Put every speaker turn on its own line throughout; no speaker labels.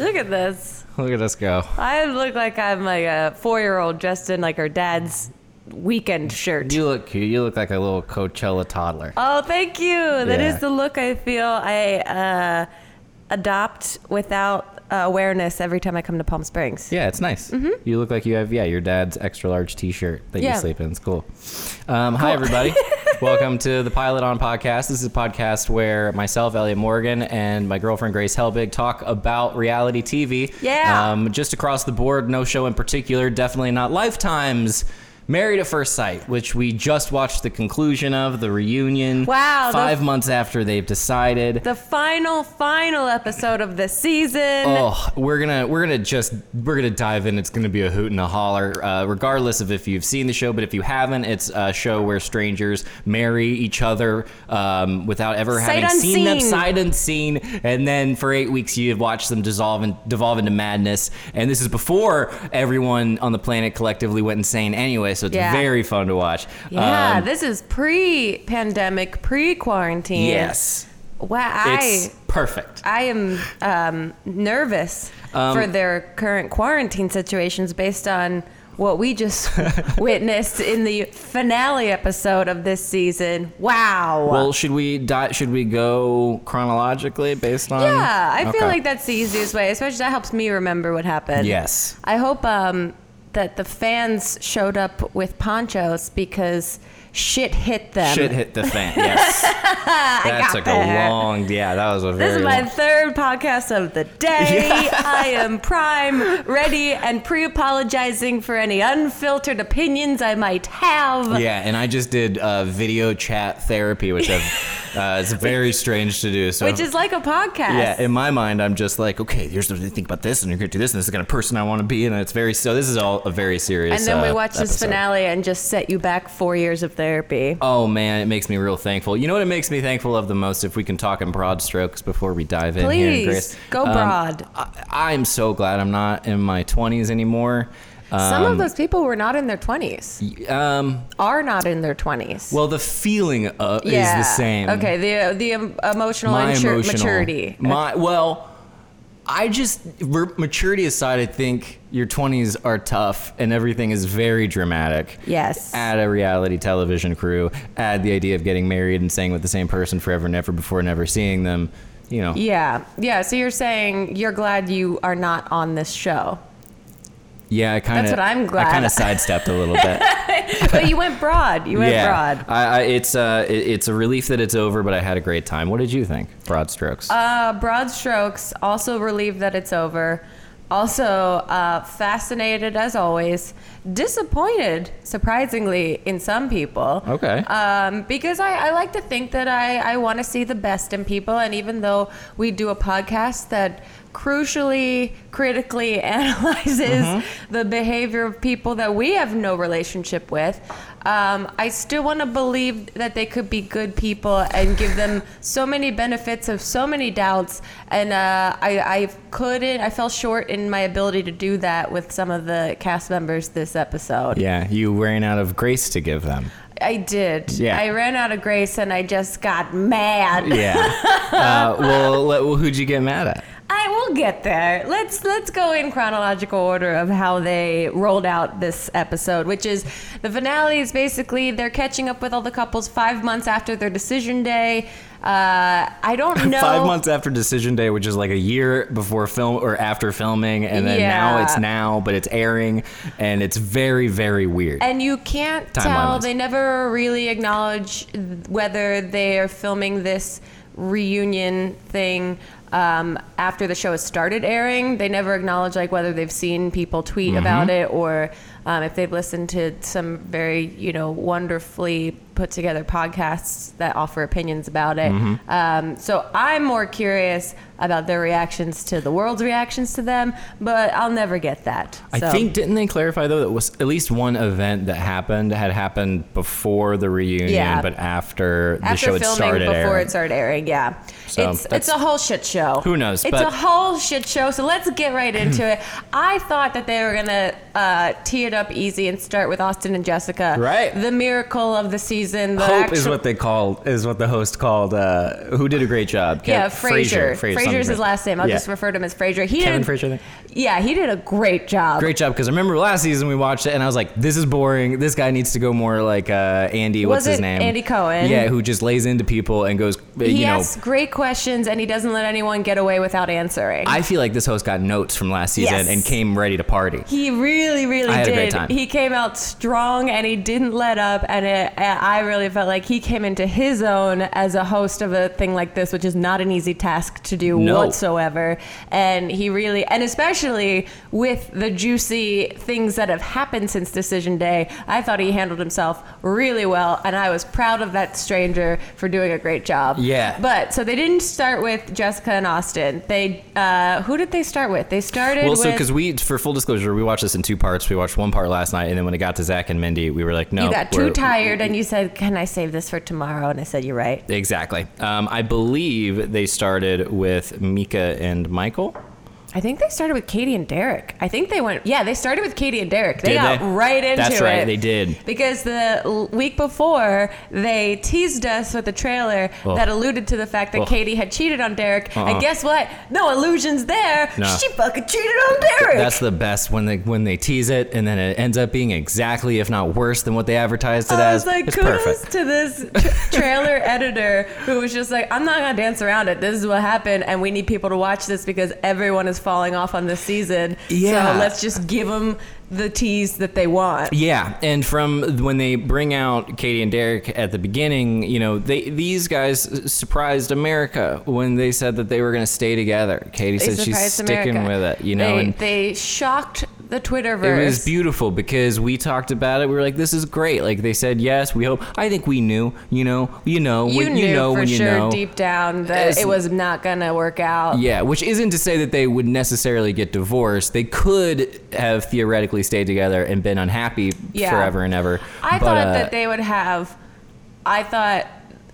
Look at this.
Look at us go.
I look like I'm like a four-year-old dressed in like her dad's weekend shirt.
You look cute. You look like a little Coachella toddler.
Oh, thank you. That is
Yeah.
the look I feel I uh, adopt without uh, awareness every time I come to Palm Springs.
Yeah, it's nice. You look like you have yeah your dad's extra large T-shirt that
Mm-hmm. Yeah.
you sleep in. It's cool. Um, Hi everybody, welcome to the Pilot On podcast. This is a podcast where myself, Elliott Morgan, and my girlfriend Grace Helbig talk about reality TV.
Yeah.
Um, just across the board, no show in particular. Definitely not Lifetime's. Married at First Sight, which we just watched the conclusion of the reunion.
Wow, the-
Five months after they've decided.
The final, final episode of the season.
Oh, we're gonna we're gonna just we're gonna dive in. It's gonna be a hoot and a holler, uh, regardless of if you've seen the show. But if you haven't, it's a show where strangers marry each other um, without ever
Sight
having seen them
unseen.
sight unseen, and then for eight weeks you watch them dissolve and devolve into madness. And this is before everyone on the planet collectively went insane anyway. So it's
Yeah.
very fun to watch.
yeah,
Um,
this is pre-pandemic, pre-quarantine.
yes,
Wow,
it's
I
perfect.
I am um, nervous
Um,
for their current quarantine situations based on what we just witnessed in the finale episode of this season. Wow.
Well, should we di- should we go chronologically based on?
yeah, I feel like that's the easiest way, especially that helps me remember what happened.
Yes.
I hope um, that the fans showed up with ponchos because shit hit them.
Shit hit the fan. Yes. that
got
took
there.
a long. Yeah, that was a very.
This is my
long-
third podcast of the day. I am prime, ready, and pre apologizing for any unfiltered opinions I might have.
yeah, and I just did uh, video chat therapy, which I've. Uh, it's very strange to do. So.
Which is like a podcast.
yeah, in my mind, I'm just like, okay, here's what you think about this, and you're gonna do this, and this is the kind of person I want to be, and it's very so. This is all a very serious.
and then we
uh,
watch this
episode.
finale and just set you back four years of therapy.
Oh man, it makes me real thankful. You know what it makes me thankful of the most? If we can talk in broad strokes before we dive in here,
Please,
Grace.
go
Um,
broad.
I, I'm so glad I'm not in my 20s anymore.
Some
Um,
of those people were not in their 20s,
Um,
are not in their 20s.
well, the feeling uh,
yeah.
is the same.
Okay, the, the um, emotional
my
maturity.
My well, I just maturity aside, I think your 20s are tough and everything is very dramatic.
Yes.
Add a reality television crew. Add the idea of getting married and staying with the same person forever and ever before never seeing them. You know.
Yeah, yeah. So you're saying you're glad you are not on this show,
Yeah, I kind of.
That's what I'm glad.
I kind of sidestepped a little bit.
but you went broad. You went
yeah,
broad.
I, I, it's uh, it, it's a relief that it's over, but I had a great time. What did you think? Broad strokes.
Uh, broad strokes. Also relieved that it's over. Also uh, fascinated as always. Disappointed, surprisingly, in some people.
okay.
Um, because I, I like to think that I, I want to see the best in people. And even though we do a podcast that crucially, critically analyzes the behavior of people that we have no relationship with, um, I still want to believe that they could be good people and give them so many benefits of so many doubts. And uh, I, I couldn't, I fell short in my ability to do that with some of the cast members this episode.
yeah, you ran out of grace to give them.
I did.
Yeah.
I ran out of grace and I just got mad.
Yeah. uh, well, well, who'd you get mad at?
I will get there. Let's let's go in chronological order of how they rolled out this episode, which is the finale is basically they're catching up with all the couples five months after their decision day. Uh, I don't know.
Five months after decision day, which is like a year before film or after filming, and then now it's now, but it's airing, and it's very, very weird.
And you can't
Timeline
tell. They never really acknowledge whether they are filming this reunion thing um, after the show has started airing. They never acknowledge like whether they've seen people tweet
Mm-hmm.
about it or um, if they've listened to some very you know wonderfully put together podcasts that offer opinions about it.
Mm-hmm.
Um, so I'm more curious about their reactions to the world's reactions to them, but I'll never get that.
I think didn't they clarify though that was at least one event that happened had happened before the reunion,
Yeah.
but after the
after
show had
filming
started
before
airing.
it started airing yeah
So,
it's it's a whole shit show
Who knows,
it's a whole shit show so let's get right into it i thought that they were gonna uh, tee it up easy and start with Austin and Jessica.
Right.
The miracle of the season. The
Hope is what they called is what the host called. Uh, who did a great job?
Yeah,
Kev-.
Frazier, Frazier's
something.
his last name. I'll
Yeah.
just refer to him as Frazier. He
Kevin
did.
Frazier. I.
Yeah, he did a great job.
Great job because I remember last season we watched it and I was like, this is boring. This guy needs to go more like uh, Andy. What's
Was
his name?
Andy Cohen?
Yeah, who just lays into people and goes, uh,
He
you know.
asks great questions and he doesn't let anyone get away without answering.
I feel like this host got notes from last season
Yes.
and came ready to party.
He really, really
I had a
did.
great time.
He came out strong and he didn't let up. And it, I really felt like he came into his own as a host of a thing like this, which is not an easy task to do
No.
whatsoever. And he really, and especially with the juicy things that have happened since Decision Day, I thought he handled himself really well. And I was proud of that stranger for doing a great job.
Yeah.
But so they didn't start with Jessica and Austin. They, uh, who did they start with? They started
Well, so because we, for full disclosure, we watched this in two parts. We watched one part last night, and then when it got to Zach and Mindy, we were like, no,
You got too tired and you said, Can I save this for tomorrow? And I said, You're right.
Exactly. Um, I believe they started with Meka and Michael.
I think they started with Katie and Derek. I think they went, yeah, they started with Katie and Derek. They
Did
got
they?
right into
That's
it.
That's right, they did.
Because the week before, they teased us with a trailer
Oh.
that alluded to the fact that
Oh.
Katie had cheated on Derek.
Uh-uh.
And guess what? No illusions there.
No.
She fucking cheated on Derek.
That's the best when they when they tease it, and then it ends up being exactly, if not worse, than what they advertised it
I
as.
was like,
it's
kudos
perfect.
to this tra- trailer editor who was just like, I'm not gonna dance around it. This is what happened, and we need people to watch this because everyone is falling off on this season.
Yeah.
So let's just give them the tease that they want.
Yeah, and from when they bring out Katie and Derek at the beginning, you know, they these guys surprised America when they said that they were going to stay together. Katie
They
said she's sticking
America.
with it, you know,
they,
and
they shocked the Twitterverse.
it was beautiful because we talked about it. We were like, "This is great." Like they said, "Yes, we hope." I think we knew, you know, you know,
You
when,
knew
you know
for
when you
sure
know.
deep down that
As-
it was not gonna work out.
Yeah, which isn't to say that they would necessarily get divorced. They could have theoretically stayed together and been unhappy
Yeah.
forever and ever.
I
But,
thought
uh,
that they would have. I thought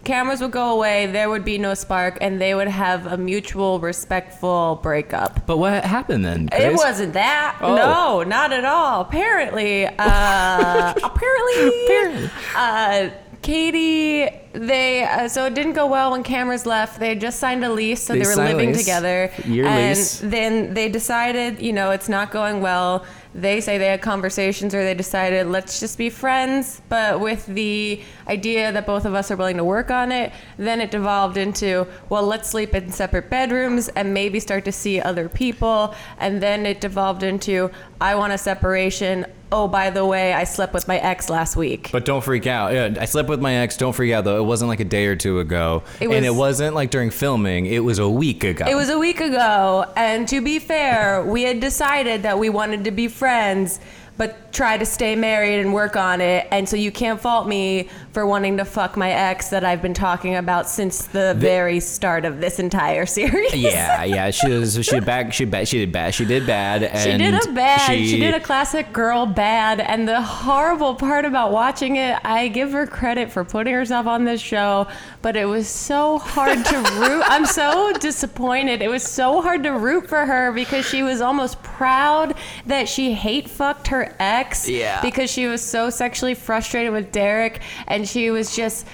cameras would go away, there would be no spark, and they would have a mutual, respectful breakup.
But what happened then?
It wasn't that.
Oh.
No, not at all. Apparently, uh, apparently, uh, Katie, they uh, so it didn't go well when cameras left. They had just signed a lease, so
They
they, were living
lease.
together.
Year
and
lease.
then they decided, you know, it's not going well. They say they had conversations where they decided, let's just be friends, but with the idea that both of us are willing to work on it. Then it devolved into, well, let's sleep in separate bedrooms and maybe start to see other people. And then it devolved into, I want a separation. Oh, by the way, I slept with my ex last week.
But don't freak out. Yeah, I slept with my ex. Don't freak out though. It wasn't like a day or two ago,
It
and it wasn't like during filming. It was a week ago.
It was a week ago, and to be fair, we had decided that we wanted to be friends, but try to stay married and work on it. And so you can't fault me for wanting to fuck my ex that I've been talking about since the, very start of this entire series.
Yeah, yeah. She was. She did bad. She bad. She did bad. She did bad. And
She did a bad. She,
She,
did a classic girl bad. And the horrible part about watching it, I give her credit for putting herself on this show, but it was so hard to root. I'm so disappointed. It was so hard to root for her because she was almost proud that she hate fucked her ex.
Yeah.
Because she was so sexually frustrated with Derek, and she was just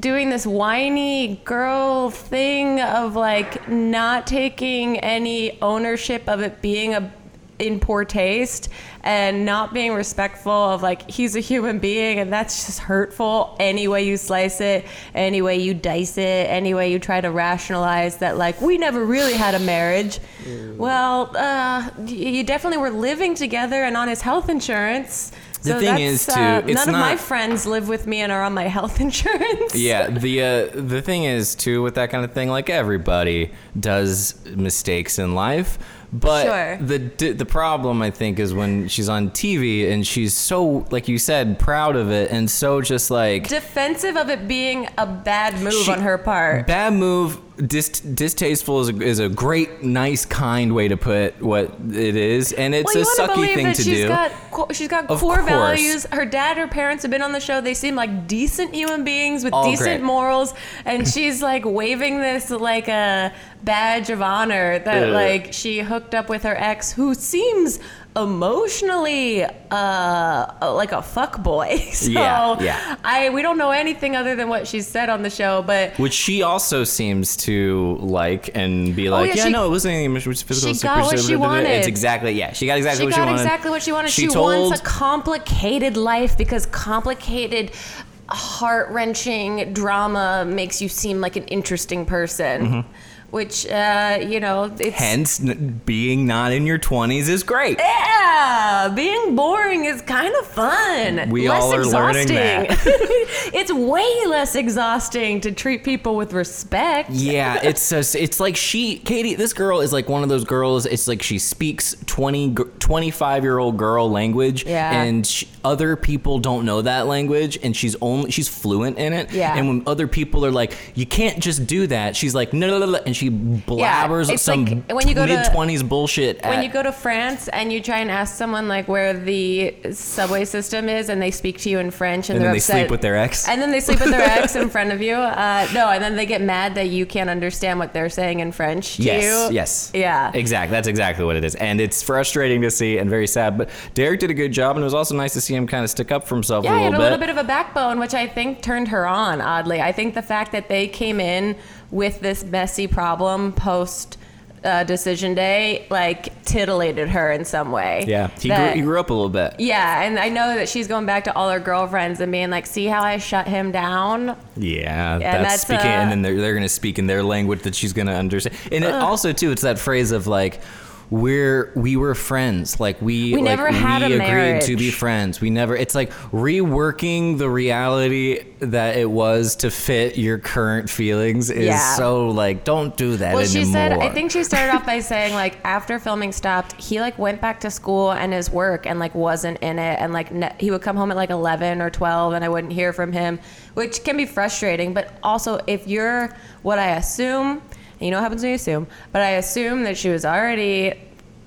doing this whiny girl thing of like not taking any ownership of it being a in poor taste and not being respectful of like he's a human being and that's just hurtful any way you slice it any way you dice it any way you try to rationalize that like we never really had a marriage. Well uh, you definitely were living together and on his health insurance
The
so
thing is, too,
uh, none of my friends live with me and are on my health insurance
Yeah, the uh, the thing is too with that kind of thing, like everybody does mistakes in life, but
Sure.
the the problem I think is when she's on TV and she's so like you said proud of it and so just like
defensive of it being a bad move
She-
on her part
bad move. Dis- distasteful is a, is a great, nice, kind way to put what it is, and it's
well,
a sucky thing to
she's
do.
got she's got
Of
core
course.
values. Her dad, her parents have been on the show. They seem like decent human beings with
All
decent
great.
morals, and she's like waving this like a badge of honor that
Ugh.
like she hooked up with her ex, who seems emotionally uh like a fuck boy. So
Yeah, yeah.
I we don't know anything other than what she said on the show, but
Which she also seems to like and be like,
Oh, yeah,
yeah,
she-
no, it wasn't anything it was physical.
she got what she wanted.
It's exactly, yeah, she got exactly
she
what
got
she wanted.
exactly what she wanted. She,
told,
wants a complicated life because complicated, heart wrenching drama makes you seem like an interesting person. Which, uh, you know, it's.
Hence, n- being not in your 20s is great.
yeah, being boring is kind of fun.
We
less
all are learning
exhausting.
that.
it's way less exhausting to treat people with respect.
Yeah, it's just, it's like she, Katie, this girl is like one of those girls. It's like she speaks 20, 25 year old girl language,
Yeah.
and sh other people don't know that language, and she's only she's fluent in it.
Yeah.
and when other people are like, you can't just do that, she's like, no, no, no, no, and she blabbers
it's
some
like when you go to-
mid twenties bullshit.
when
at-
you go to France and you try and ask someone like where the subway system is, and they speak to you in French, and,
and
they're
then they sleep with their ex.
and then they sleep with their ex in front of you. Uh, no, and then they get mad that you can't understand what they're saying in French to
Yes,
you.
yes.
Yeah.
Exactly. That's exactly what it is. And it's frustrating to see and very sad. But Derek did a good job, and it was also nice to see him kind of stick up for himself
Yeah,
a
he
little
had a
bit.
little bit of a backbone, which I think turned her on, oddly. I think the fact that they came in with this messy problem post uh, decision day, like, titillated her in some way.
yeah, he grew, he grew up a little bit.
Yeah, and I know that she's going back to all her girlfriends and being like, see how I shut him down?
Yeah, that's,
that's,
speaking,
uh,
and then they're, they're going to speak in their language that she's going to understand. And it also, too, it's that phrase of like, we're we were friends like we
We
like,
never had
we
a
agreed to be friends we never it's like reworking the reality that it was to fit your current feelings is
Yeah.
so like don't do that
Well,
anymore
she said, I think she started off by saying, like, after filming stopped, he, like, went back to school and his work and, like, wasn't in it. And, like, ne- he would come home at, like, 11 or 12 and I wouldn't hear from him, which can be frustrating. But also, if you're what I assume, you know what happens when you assume, but I assume that she was already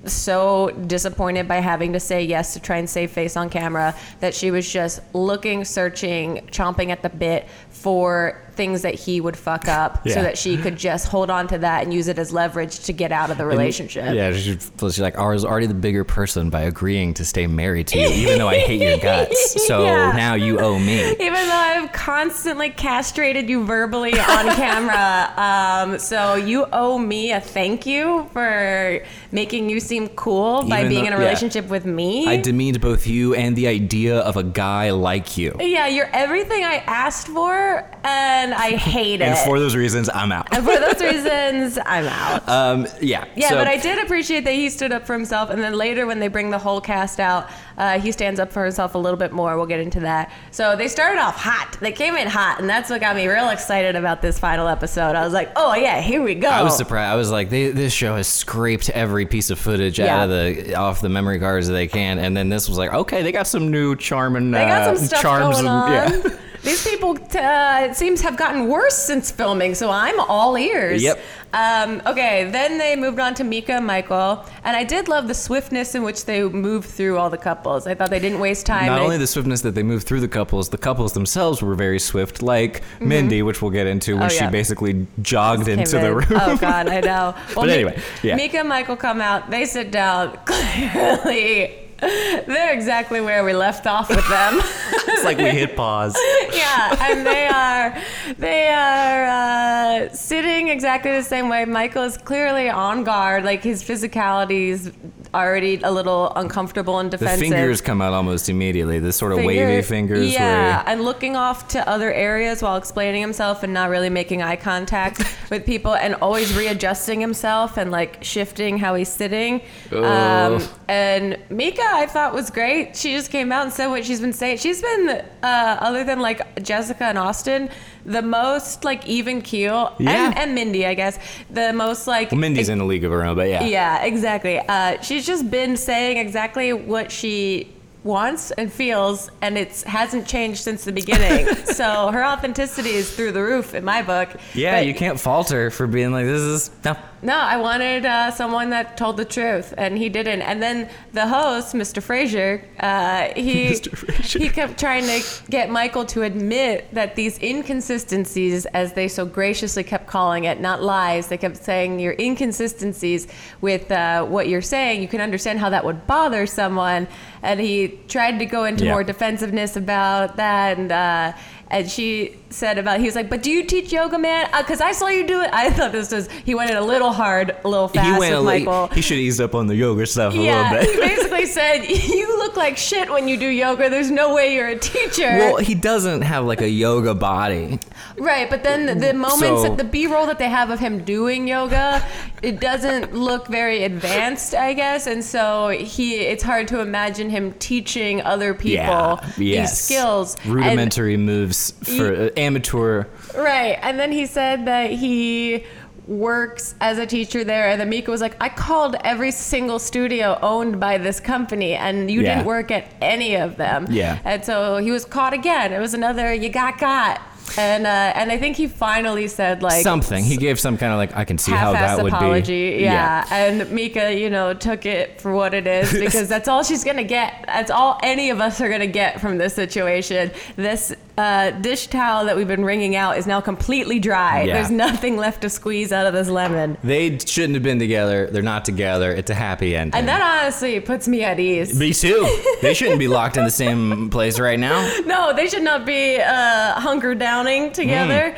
so disappointed by having to say yes to try and save face on camera that she was just looking, searching, chomping at the bit for things that he would fuck up
Yeah.
so that she could just hold on to that and use it as leverage to get out of the relationship.
Yeah, she's, she's like, I was already the bigger person by agreeing to stay married to you, even though I hate your guts. So
Yeah.
now you owe me.
Even though I've constantly castrated you verbally on camera, um, so you owe me a thank you for making you seem cool by being
though-
in a
yeah.
relationship with me.
I demeaned both you and the idea of a guy like you.
yeah, you're everything I asked for, and I hate it.
And for those reasons, I'm out.
And for those reasons, I'm out.
Um, yeah.
Yeah,
so-
but I did appreciate that he stood up for himself. And then later, when they bring the whole cast out, uh, he stands up for himself a little bit more. We'll get into that. So they started off hot. They came in hot, and that's what got me real excited about this final episode. I was like, oh, yeah, here we go.
I was surprised. I was like, they, this show has scraped every piece of footage
Yeah.
out of the off the memory cards that they can, and then this was like, okay, they got some new charm and
They got
uh,
some stuff
charms
going
and
on.
yeah.
These people, uh, it seems, have gotten worse since filming, so I'm all ears.
Yep.
Um, okay, then they moved on to Meka and Michael, and I did love the swiftness in which they moved through all the couples. I thought they didn't waste time.
Not only the swiftness that they moved through the couples, the couples themselves were very swift, like Mindy, which we'll get into when
Mm-hmm. Oh,
she basically jogged into the room.
Oh God, I know. Well,
But anyway, yeah.
Meka and Michael come out. They sit down. Clearly, they're exactly where we left off with them.
it's like we hit pause.
yeah, and they are they are uh, sitting exactly the same way. Michael is clearly on guard. Like his physicality is already a little uncomfortable and defensive.
The fingers come out almost immediately. The sort of
Finger-
wavy fingers.
Yeah,
Where,
and looking off to other areas while explaining himself and not really making eye contact with people and always readjusting himself and like shifting how he's sitting. Um, and Meka, I thought was great. She just came out and said what she's been saying. She's been, uh, other than like Jessica and Austin, the most like even keel,
Yeah.
and, and Mindy, I guess, the most like
well, Mindy's in a league of her own, but yeah.
yeah, exactly. Uh, she's just been saying exactly what she wants and feels, and it hasn't changed since the beginning. so her authenticity is through the roof in my book.
Yeah,
But-
you can't fault her for being like, this is, no,
No, I wanted uh, someone that told the truth, and he didn't. And then the host, Mr. Frazier, uh, he
Mr. Frazier.
he kept trying to get Michael to admit that these inconsistencies, as they so graciously kept calling it, not lies, they kept saying your inconsistencies with uh, what you're saying. You can understand how that would bother someone, and he tried to go into
Yeah.
more defensiveness about that, and. Uh, and she said about he was like, but do you teach yoga, man? Uh, because I saw you do it. I thought this was he went in a little hard, a little fast
he went
with Michael.
He should ease up on the yoga stuff a
yeah,
little
he
bit.
Basically said, "You look like shit when you do yoga. There's no way you're a teacher."
well, he doesn't have like a yoga body.
right, but then the, the moments,
So-
the B-roll that they have of him doing yoga, it doesn't look very advanced, I guess, and so he, it's hard to imagine him teaching other people
yeah,
these
yes.
skills. And-
rudimentary moves for uh, amateur.
Right. And then he said that he works as a teacher there and then Meka was like, I called every single studio owned by this company and you
Yeah.
didn't work at any of them.
Yeah.
And so he was caught again. It was another you got got. And uh, and I think he finally said like
Something. He gave some kind of like I can see how that would
apology.
be.
Yeah. And Meka, you know, took it for what it is because that's all she's gonna get. That's all any of us are gonna get from this situation. This uh, dish towel that we've been wringing out is now completely dry.
Yeah.
There's nothing left to squeeze out of this lemon.
They shouldn't have been together. They're not together. It's a happy ending.
And that honestly puts me at ease.
me too. they shouldn't be locked in the same place right now.
No, they should not be uh, hunker downing together.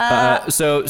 Uh, so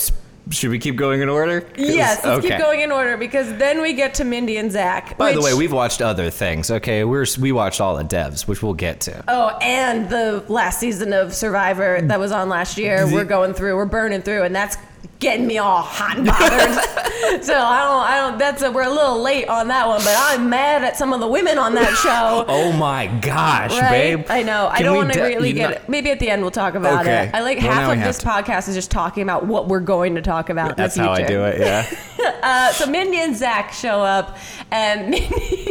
should we keep going in order?
yes, let's
okay.
keep going in order because then we get to Mindy and Zach.
By the way, we've watched other things. Okay, we're we watched all the devs, which we'll get to.
Oh, and the last season of Survivor that was on last year, we're going through, we're burning through, and that's getting me all hot and bothered. so I don't, I don't. That's a, we're a little late on that one, but I'm mad at some of the women on that show.
Oh my gosh,
Right?
babe!
I know. I don't want to
de-
really get
know-
it. Maybe at the end we'll talk about
Okay.
it. I like
Well,
half of this
to.
podcast is just talking about what we're going to talk about.
That's
in the
how I do it. Yeah.
Uh, so Mindy and Zach show up, and Mindy,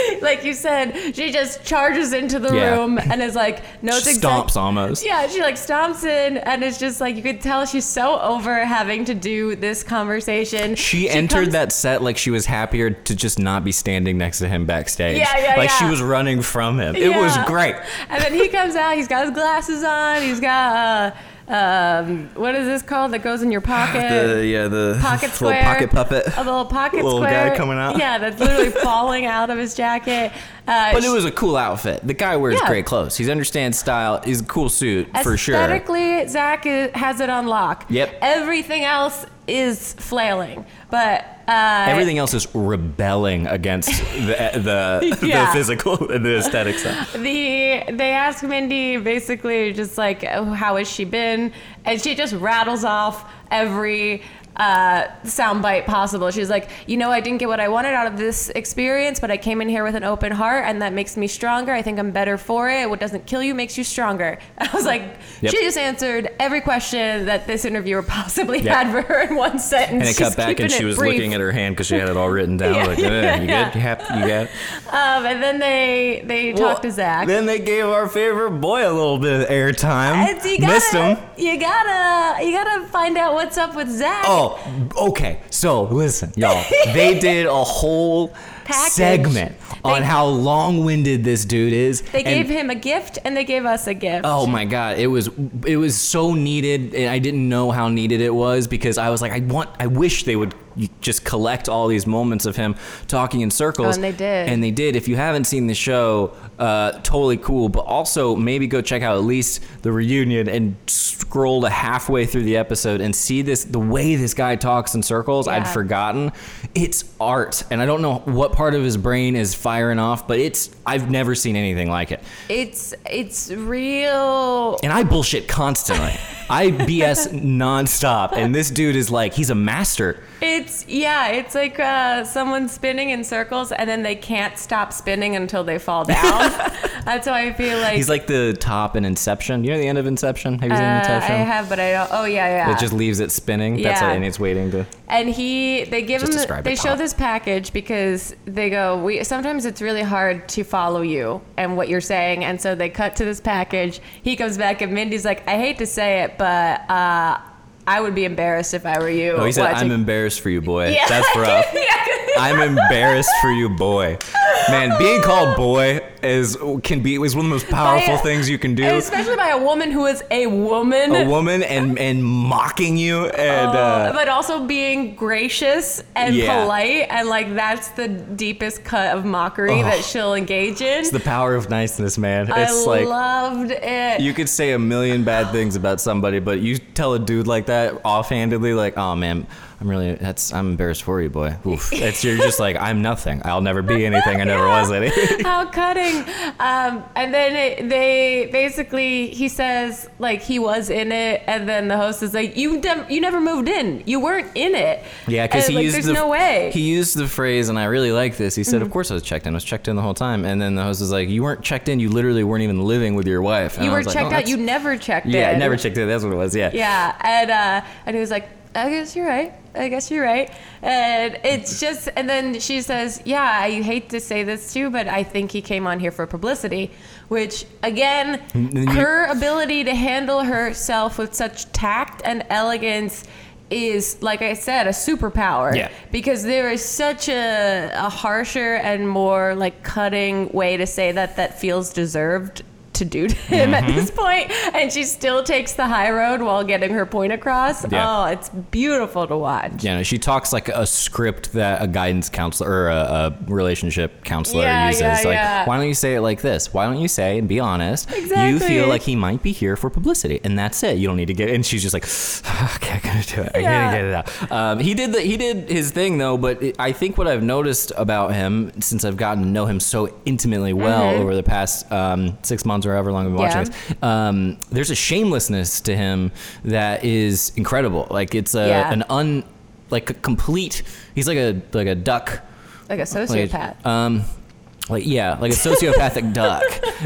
like you said, she just charges into the
Yeah.
room and is like, knows
Stomps
exact-
almost.
Yeah, she like stomps in, and it's just like you could tell she's so over having to do this conversation.
She, entered
comes-
that set like she was happier to just not be standing next to him backstage.
Yeah, yeah,
Like she
yeah.
was running from him. It was
Yeah.
great.
And then he comes out. He's got his glasses on. He's got uh, um, what is this called that goes in your pocket?
The, yeah the
pocket square.
little pocket puppet.
A little pocket
Little
square.
guy coming out.
Yeah, that's literally falling out of his jacket. Uh,
But it was a cool outfit. The guy wears
Yeah.
great clothes. He understands style. He's a cool suit for sure.
Aesthetically, Zach is, has it on lock.
Yep.
Everything else is flailing, but uh,
Everything else is rebelling against the the,
Yeah.
the physical and the aesthetic stuff.
The they ask Mindy basically just like oh, how has she been, and she just rattles off every uh, soundbite possible. She's like, you know, I didn't get what I wanted out of this experience, but I came in here with an open heart, and that makes me stronger. I think I'm better for it. What doesn't kill you makes you stronger. I was like,
Yep.
she just answered every question that this interviewer possibly
Yep.
had for her in one sentence.
And it
She's
cut back, and she was
brief.
looking at her hand because she had it all written down.
Yeah,
like, eh,
yeah,
you
yeah.
good? You happy? You got it?
Um, and then they they talk to Zach.
Then they gave our favorite boy a little bit of airtime.
You gotta,
Missed him.
You gotta, you gotta find out what's up with Zach.
Oh, okay. So listen, y'all. They did a whole
Package.
segment on
They-
how long-winded this dude is.
They
and-
gave him a gift and they gave us a gift.
Oh my god, it was it was so needed, and I didn't know how needed it was because I was like, I want, I wish they would just collect all these moments of him talking in circles.
Oh, and they did.
And they did. If you haven't seen the show, uh, totally cool. But also maybe go check out at least the reunion and scroll to halfway through the episode and see this the way this guy talks in circles. I'd forgotten. It's art, and I don't know what part of his brain is firing off, but it's I've never seen anything like it.
It's it's real.
And I bullshit constantly. I BS nonstop. And this dude is like, he's a master.
It's yeah. It's like uh, someone spinning in circles and then they can't stop spinning until they fall down. That's how I feel like.
He's like the top in Inception. You know the end of Inception? Have you seen
uh, I have, but I don't. Oh yeah, yeah.
It just leaves it spinning. That's
Yeah.
it, and it's waiting to.
and he they give him
describe
they show this package because they go we sometimes it's really hard to follow you and what you're saying and so they cut to this package he comes back and mindy's like i hate to say it but uh I would be embarrassed if I were you.
Oh, he said,
watching-
"I'm embarrassed for you, boy.
Yeah.
That's rough.
Yeah.
I'm embarrassed for you, boy. Man, being called boy is can be is one of the most powerful
a-
things you can do.
Especially by a woman who is a woman.
A woman and and mocking you and uh,
but also being gracious and
Yeah.
polite and like that's the deepest cut of mockery that she'll engage in.
it's the power of niceness, man.
I
It's like
loved it.
you could say a million bad things about somebody, but you tell a dude like that offhandedly, like, "Oh man, I'm really that's I'm embarrassed for you, boy." Oof. It's you're just like, "I'm nothing. I'll never be anything. I never was anything."
How cutting. Um, and then it, they basically, he says, like, he was in it. And then the host is like, you, dem- you never moved in. You weren't in it.
Yeah, because he
like,
used
There's
the
no way. Mm-hmm.
he used the phrase, and I really like this. He said, "Of course I was checked in. I was checked in the whole time." And then the host is like, "You weren't checked in. You literally weren't even living with your wife." And
you were
was like,
checked
"Oh,
out. You never checked
yeah,
in.
Yeah, never checked in. That's what it was. Yeah.
Yeah, and uh, and he was like, I guess you're right. I guess you're right. And it's just, and then she says, Yeah, I hate to say this too, but I think he came on here for publicity. Which, again, her ability to handle herself with such tact and elegance is, like I said, a superpower.
Yeah.
Because there is such a, a harsher and more like cutting way to say that that feels deserved to do to him
Mm-hmm.
at this point, and she still takes the high road while getting her point across.
Yeah.
Oh, it's beautiful to watch.
Yeah, no, she talks like a script that a guidance counselor or a, a relationship counselor
Yeah,
uses.
yeah,
like,
yeah.
why don't you say it like this? Why don't you say and be honest?
Exactly.
You feel like he might be here for publicity, and that's it. You don't need to get. And she's just like, okay, I gotta do it. I
Yeah.
gotta get it out. Um, he did the, he did his thing though, but it, I think what I've noticed about him since I've gotten to know him so intimately well over the past um, six months or however long I've been watching.
Yeah.
this, um, there's a shamelessness to him that is incredible. Like it's a
Yeah.
an un like a complete. He's like a like a duck.
Like a
Like,
sociopath.
um, like yeah, like a sociopathic duck,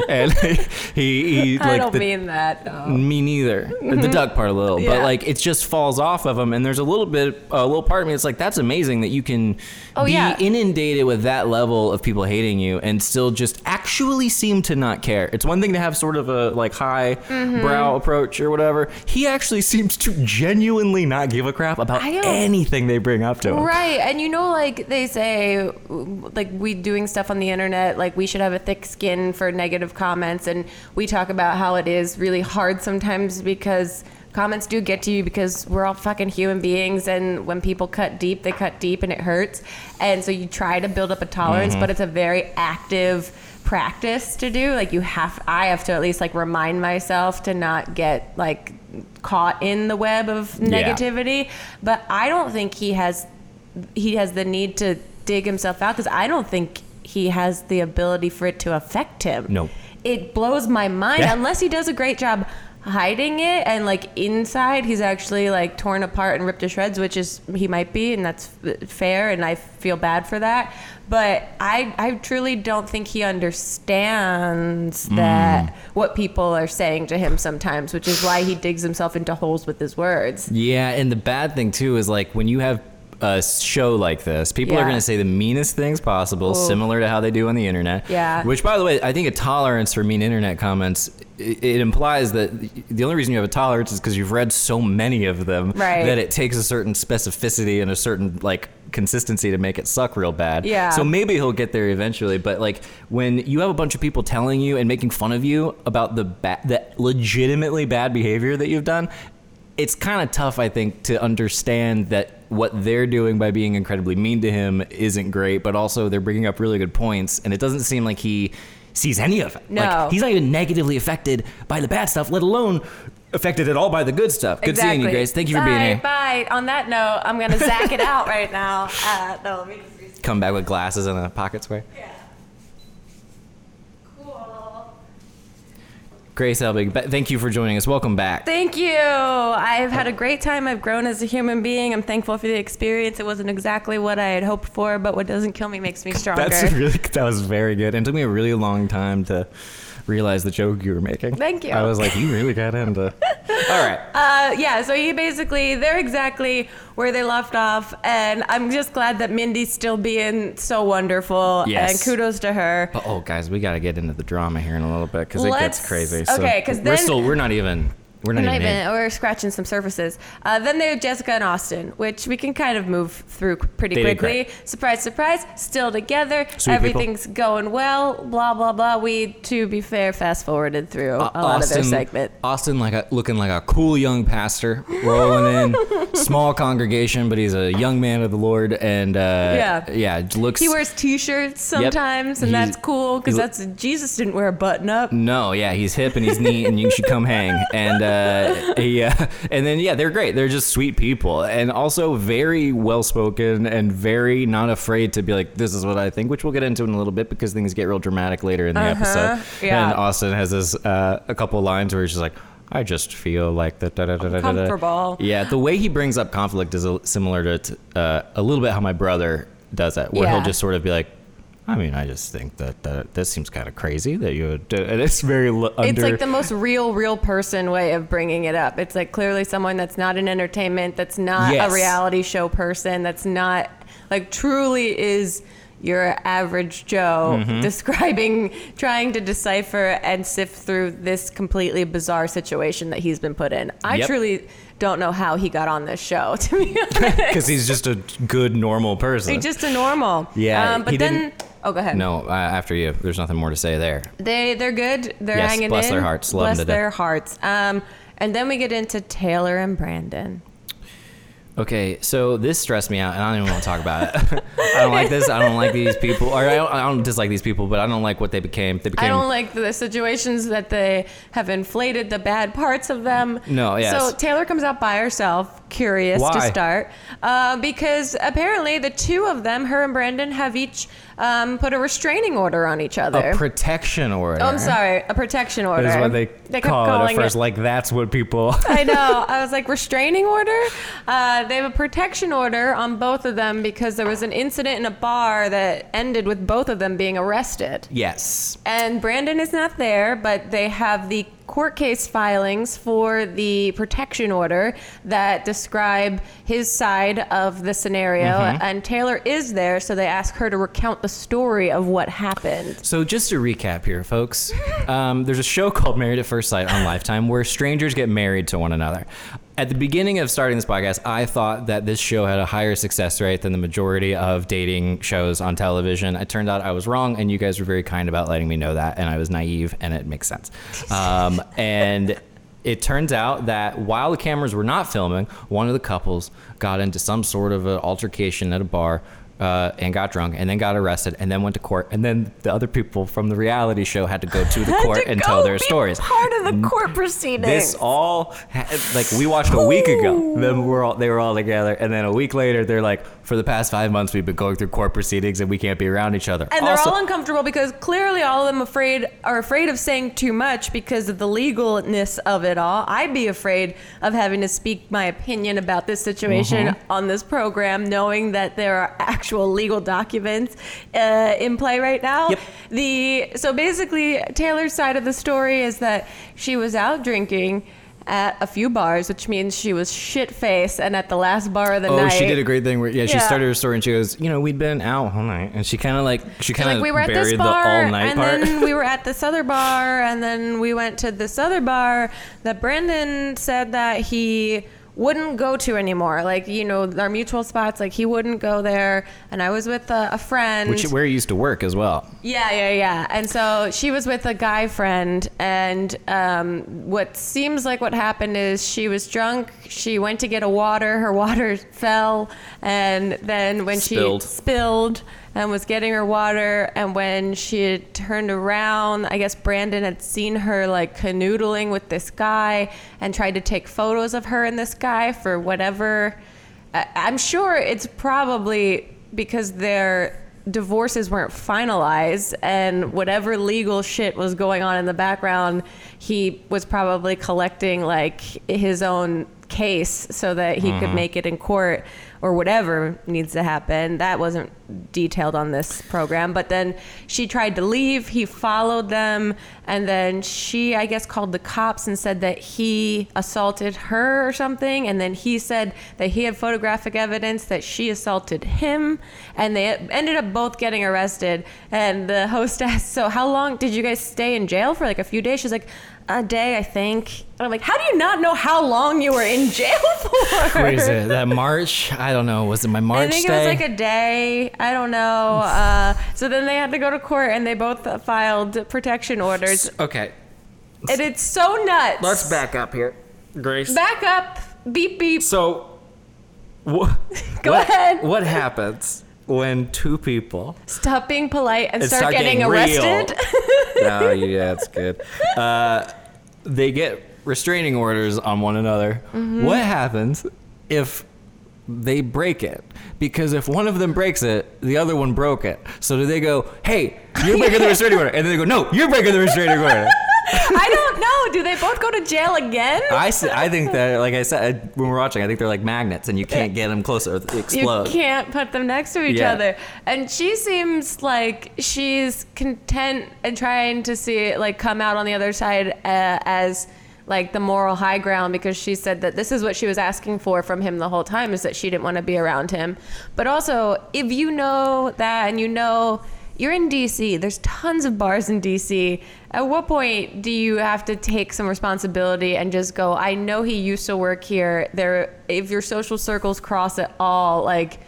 and he he
I don't
the,
mean that. No.
me neither. The duck part a little, but like it just falls off of him. And there's a little bit, a little part of me. It's like that's amazing that you can
Oh,
be
yeah.
inundated with that level of people hating you and still just actually seem to not care. It's one thing to have sort of a like high
Mm-hmm.
brow approach or whatever. He actually seems to genuinely not give a crap about anything they bring up to him.
Right, and you know, like they say, like we doing stuff on the internet, like we should have a thick skin for negative comments, and we talk about how it is really hard sometimes because comments do get to you because we're all fucking human beings, and when people cut deep, they cut deep, and it hurts, and so you try to build up a tolerance, but mm-hmm. it's a very active practice to do. Like you have i have to at least like remind myself to not get like caught in the web of
Yeah.
negativity. But i don't think he has he has the need to dig himself out because I don't think he has the ability for it to affect him.
No.
It blows my mind
Yeah.
unless he does a great job hiding it and like inside he's actually like torn apart and ripped to shreds which is he might be and that's fair and I feel bad for that but I I truly don't think he understands
Mm.
that what people are saying to him sometimes which is why he digs himself into holes with his words
Yeah, and the bad thing too is like when you have a show like this, people are going to say the meanest things possible,
Oof.
similar to how they do on the internet.
Yeah.
Which, by the way, I think a tolerance for mean internet comments it, it implies that the only reason you have a tolerance is because you've read so many of them
Right.
that it takes a certain specificity and a certain like consistency to make it suck real bad.
Yeah.
So maybe he'll get there eventually. But like when you have a bunch of people telling you and making fun of you about the ba- the legitimately bad behavior that you've done, it's kind of tough, I think, to understand that what they're doing by being incredibly mean to him isn't great, but also they're bringing up really good points, and it doesn't seem like he sees any of it.
No.
Like, he's not even negatively affected by the bad stuff, let alone affected at all by the good stuff. Good seeing you, Grace. Thank you for being here.
Bye. On that note, I'm gonna zack it out right now. Uh, no, let me just.
Come back with glasses and a pocket square.
Yeah.
Grace Helbig, thank you for joining us. Welcome back.
Thank you. I've had a great time. I've grown as a human being. I'm thankful for the experience. It wasn't exactly what I had hoped for, but what doesn't kill me makes me stronger.
That's really that was very good. And it took me a really long time to realize the joke you were making.
Thank you.
I was like, you really got into. All right.
Uh, yeah, so he basically, they're exactly where they left off. And I'm just glad that Mindy's still being so wonderful.
Yes.
And kudos to her.
But oh, guys, we got to get into the drama here in a little bit because it gets crazy.
okay, 'cause
we're
then-
still we're not even We're not, even.
even, we're scratching some surfaces. Uh, then they have Jessica and Austin, which we can kind of move through pretty quickly. Surprise, surprise, still together.
Sweet people.
Everything's going well. Blah blah blah. We, to be fair, fast forwarded through
Uh,
a lot of their segment.
Austin, like a, looking like a cool young pastor, rolling in, small congregation, but he's a young man of the Lord, and uh,
Yeah.
yeah, looks.
He wears T-shirts sometimes, and
He's-
that's cool because that's Jesus didn't wear a button up.
No, yeah, he's hip and he's neat, and you should come hang. And uh, yeah, and then yeah, they're great. They're just sweet people, and also very well spoken and very not afraid to be like, "This is what I think," which we'll get into in a little bit because things get real dramatic later in the
Uh-huh,
episode.
yeah.
And Austin has this uh, a couple lines where he's just like. I just feel like that. Da, da, da, da, da, da."
Comfortable.
Yeah, the way he brings up conflict is a, similar to uh, a little bit how my brother does it, where
Yeah.
he'll just sort of be like, I mean, I just think that, that this seems kind of crazy that you would, do-" and it's very l- under.
It's like the most real, real person way of bringing it up. It's like clearly someone that's not in entertainment, that's not
Yes.
a reality show person, that's not like truly is your average Joe
Mm-hmm.
describing, trying to decipher and sift through this completely bizarre situation that he's been put in. I
Yep.
truly don't know how he got on this show, to be honest.
because he's just a good normal person.
He's just a normal.
Yeah,
Um, but
he
then,
didn't-
oh, go ahead.
no, uh, after you, there's nothing more to say there.
They they're good. They're
Yes,
hanging
bless
in.
their hearts. Love
Bless
to death.
their hearts. Um, and then we get into Taylor and Brandon.
Okay, so this stressed me out, and I don't even want to talk about it. I don't like this. I don't like these people, or I don't, I don't dislike these people, but I don't like what they became. They became.
I don't like the situations that they have inflated the bad parts of them.
No, yes.
So Taylor comes out by herself, curious to start, uh, because apparently the two of them, her and Brandon, have each um, put a restraining order on each other.
a protection order.
oh, I'm sorry, a protection order.
Is what they,
kept
call it at first. Like that's what people.
I know. I was like, restraining order? Uh, they have a protection order on both of them because there was an incident in a bar that ended with both of them being arrested.
yes.
And Brandon is not there, but they have the court case filings for the protection order that describe his side of the scenario. And Taylor is there, so they ask her to recount the story of what happened.
So just to recap here, folks, um, there's a show called Married at First Sight on Lifetime where strangers get married to one another. At the beginning of starting this podcast, I thought that this show had a higher success rate than the majority of dating shows on television. It turned out I was wrong, and you guys were very kind about letting me know that, and I was naive, and it makes sense. Um, and it turns out that while the cameras were not filming, one of the couples got into some sort of an altercation at a bar uh, and got drunk and then got arrested and then went to court. And then the other people from the reality show had to go to the court and tell their stories.
Part of the court proceedings.
This all ha- like we watched a week ago. Them were all they were all together, and then a week later they're like, for the past five months we've been going through court proceedings and we can't be around each other.
And they're
Also-
all uncomfortable because clearly all of them afraid are afraid of saying too much because of the legalness of it all. I'd be afraid of having to speak my opinion about this situation
Mm-hmm.
on this program, knowing that there are actual legal documents uh, in play right now.
Yep.
The so basically Taylor's side of the story is that she was out drinking. At a few bars, which means she was shit faced, and at the last bar of the
Oh,
night,
she did a great thing where yeah, she
Yeah.
started her story and she goes, you know, we'd been out all night, and she kind of like she kind of
like we were at
buried
this
the
bar
all night
and
part.
then we were at this other bar and then we went to this other bar that Brandon said that he wouldn't go to anymore like you know our mutual spots like he wouldn't go there and i was with a, a friend
Which where he used to work as well.
yeah, yeah, yeah. And so she was with a guy friend, and um, what seems like what happened is she was drunk. She went to get a water. Her water fell, and then when
Spilled.
she spilled and was getting her water, and when she had turned around, I guess Brandon had seen her like canoodling with this guy and tried to take photos of her and this guy for whatever. I- I'm sure it's probably because their divorces weren't finalized and whatever legal shit was going on in the background, he was probably collecting like his own case so that he could mm-hmm. make it in court or whatever needs to happen. That wasn't detailed on this program. But then she tried to leave. He followed them. And then she, I guess, called the cops and said that he assaulted her or something. And then he said that he had photographic evidence that she assaulted him. And they ended up both getting arrested. And the host asked, So, how long did you guys stay in jail for? Like a few days? She's like, a day, I think. And I'm like, how do you not know how long you were in jail for?
Wait, it that March? I don't know. Was it my March
I think
day?
it was like a day. I don't know. Uh, so then they had to go to court, and they both filed protection orders.
okay,
And it's so nuts.
Let's back up here, Grace.
back up. Beep beep.
So, wh-
Go
what,
ahead.
What happens when two people?
Stop being polite and
And
start,
start
getting,
getting
arrested.
oh, yeah, that's good.
they get restraining orders on one another.
Mm-hmm.
What happens if they break it? Because if one of them breaks it, the other one broke it. So do they go, "Hey, you're breaking the restraining order," and then they go, "No, you're breaking the restraining order."
I don't know. Do they both go to jail again?
I I think that, like I said when we're watching, I think they're like magnets, and you can't get them closer; they explode.
You can't put them next to each
Yeah.
other. And she seems like she's content and trying to see it like come out on the other side uh, as like the moral high ground because she said that this is what she was asking for from him the whole time is that she didn't want to be around him. But also, if you know that and you know you're in DC, there's tons of bars in DC. At what point do you have to take some responsibility and just go, I know he used to work here. There if your social circles cross at all, like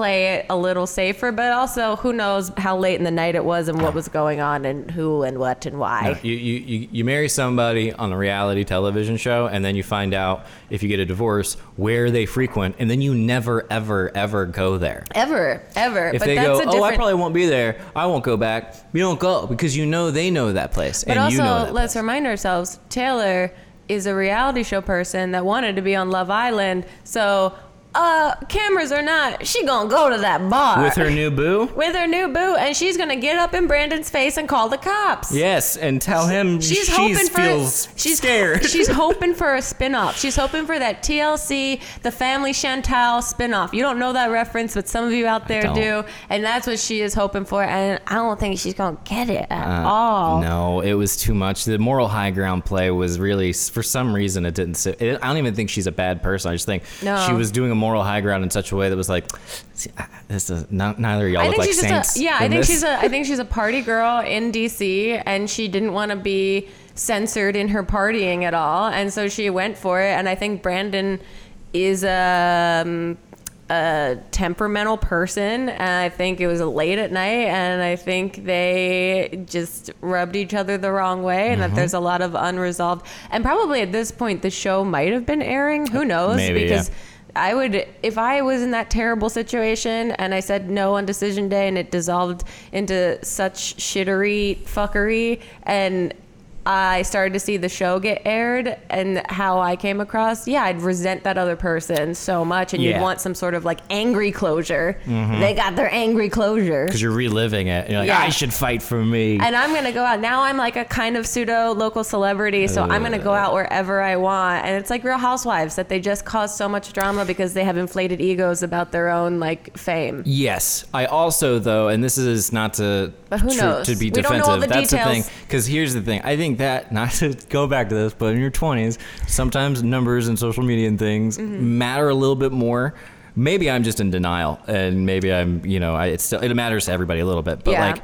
play it a little safer, but also who knows how late in the night it was and what was going on and who and what and why.
You, you, you, you marry somebody on a reality television show, and then you find out if you get a divorce where they frequent, and then you never, ever, ever go there.
Ever, ever.
If
but
they
that's
go,
a
oh, I probably won't be there. I won't go back. You don't go because you know they know that place,
But
and
also,
you know that
let's
place.
remind ourselves Taylor is a reality show person that wanted to be on Love Island. So, uh, cameras or not, she gonna go to that bar
with her new boo.
with her new boo, and she's gonna get up in Brandon's face and call the cops.
Yes, and tell him
She's
she
hoping for
feels
she's
scared.
She's hoping for a spin-off. She's hoping for that TLC, the Family Chantel spin-off. You don't know that reference, but some of you out there do, and that's what she is hoping for. And I don't think she's gonna get it at
Uh,
all.
No, it was too much. The moral high ground play was really, for some reason, it didn't sit. It, I don't even think she's a bad person. I just think
No.
she was doing a moral high ground in such a way that was like, this is not, neither of y'all
I
look like
she's
saints.
a yeah. I think
this."
she's a I think she's a party girl in DC, and she didn't want to be censored in her partying at all, and so she went for it. And I think Brandon is um, a temperamental person, and I think it was late at night, and I think they just rubbed each other the wrong way, and that there's a lot of unresolved. And probably at this point, the show might have been airing. Who knows?
Maybe,
because.
yeah.
I would, if I was in that terrible situation and I said no on decision day and it dissolved into such shittery fuckery and I started to see the show get aired and how I came across, yeah, I'd resent that other person so much and
Yeah.
you'd want some sort of like angry closure. Mm-hmm. They got their angry closure.
because you're reliving it. You're like,
Yeah.
I should fight for me.
And I'm gonna go out now. I'm like a kind of pseudo local celebrity, so I'm gonna go uh. out wherever I want. And it's like Real Housewives that they just cause so much drama because they have inflated egos about their own like fame.
Yes, I also though, and this is not to
But who knows?
to be
We don't know all
defensive.
the
That's the
details.
thing. Because here's the thing. I think that not to go back to this, but in your 20s, sometimes numbers and social media and things
Mm-hmm.
matter a little bit more. Maybe I'm just in denial, and maybe I'm, you know, I, it's still it matters to everybody a little bit. But
Yeah.
like,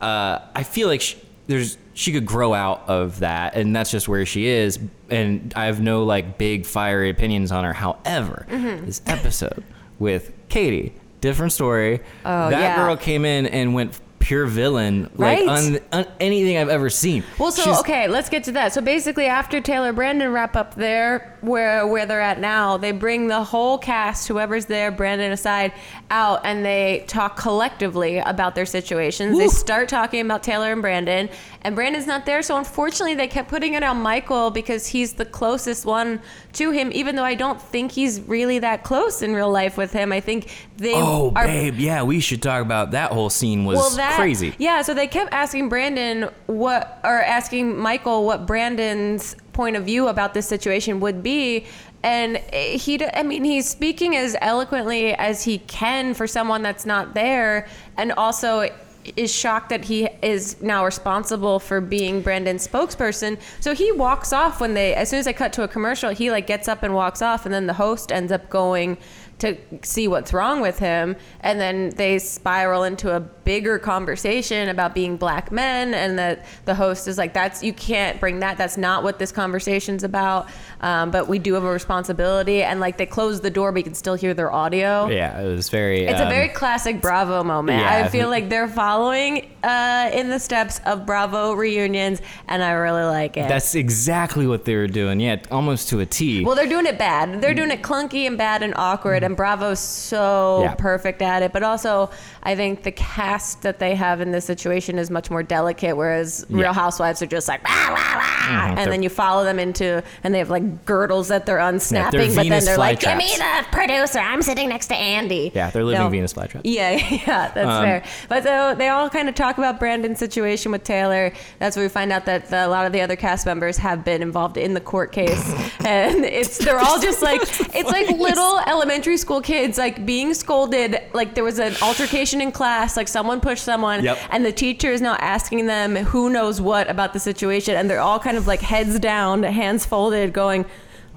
uh, I feel like she, there's she could grow out of that, and that's just where she is. And I have no like big fiery opinions on her. However,
Mm-hmm.
this episode with Katie, different story.
Oh,
that
yeah.
girl came in and went pure villain,
Right?
like on, on anything I've ever seen.
Well, so
She's-
okay, let's get to that. So basically, after Taylor Brandon wrap up there, where where they're at now, they bring the whole cast, whoever's there, Brandon aside, out, and they talk collectively about their situations. They start talking about Taylor and Brandon, and Brandon's not there. So unfortunately, they kept putting it on Michael because he's the closest one to him. Even though I don't think he's really that close in real life with him, I think they
Oh,
are
babe, yeah, we should talk about that whole scene was well,
that,
crazy.
Yeah, so they kept asking Brandon what, or asking Michael what Brandon's point of view about this situation would be. And he, I mean, he's speaking as eloquently as he can for someone that's not there, and also is shocked that he is now responsible for being Brandon's spokesperson. So he walks off when they, as soon as they cut to a commercial, he like gets up and walks off, and then the host ends up going to see what's wrong with him and then they spiral into a bigger conversation about being black men and that the host is like that's you can't bring that that's not what this conversation's about um, but we do have a responsibility and like they close the door but you can still hear their audio
Yeah, it was very.
it's a
um,
very classic Bravo moment.
yeah.
I feel like they're following uh, in the steps of Bravo reunions, and I really like it.
That's exactly what they were doing. Yeah, almost to a T.
Well, they're doing it bad. They're doing it clunky and bad and awkward, and Bravo's so
Yeah.
perfect at it. But also, I think the cast that they have in this situation is much more delicate, whereas
Yeah.
Real Housewives are just like, rah, rah, rah,
Mhm.
and then you follow them into, and they have like girdles that they're unsnapping, but then they're like, give me the producer. I'm sitting next to Andy.
yeah, they're living
No.
Venus flytraps.
Yeah, yeah, that's
Um,
fair. But so they all kind of talk about Brandon's situation with Taylor. That's where we find out that the, a lot of the other cast members have been involved in the court case, and it's they're all just like it's like little elementary school kids like being scolded. Like there was an altercation in class, like someone pushed someone,
Yep.
and the teacher is now asking them who knows what about the situation, and they're all kind of like heads down, hands folded, going.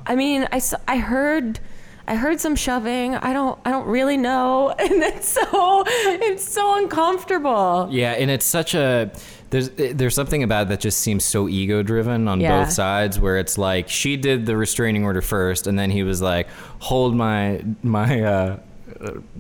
I mean, I I heard. I heard some shoving. I don't I don't really know. And it's so it's so uncomfortable.
Yeah, and it's such a there's there's something about it that just seems so ego driven on
Yeah.
both sides where it's like she did the restraining order first and then he was like hold my my uh uh,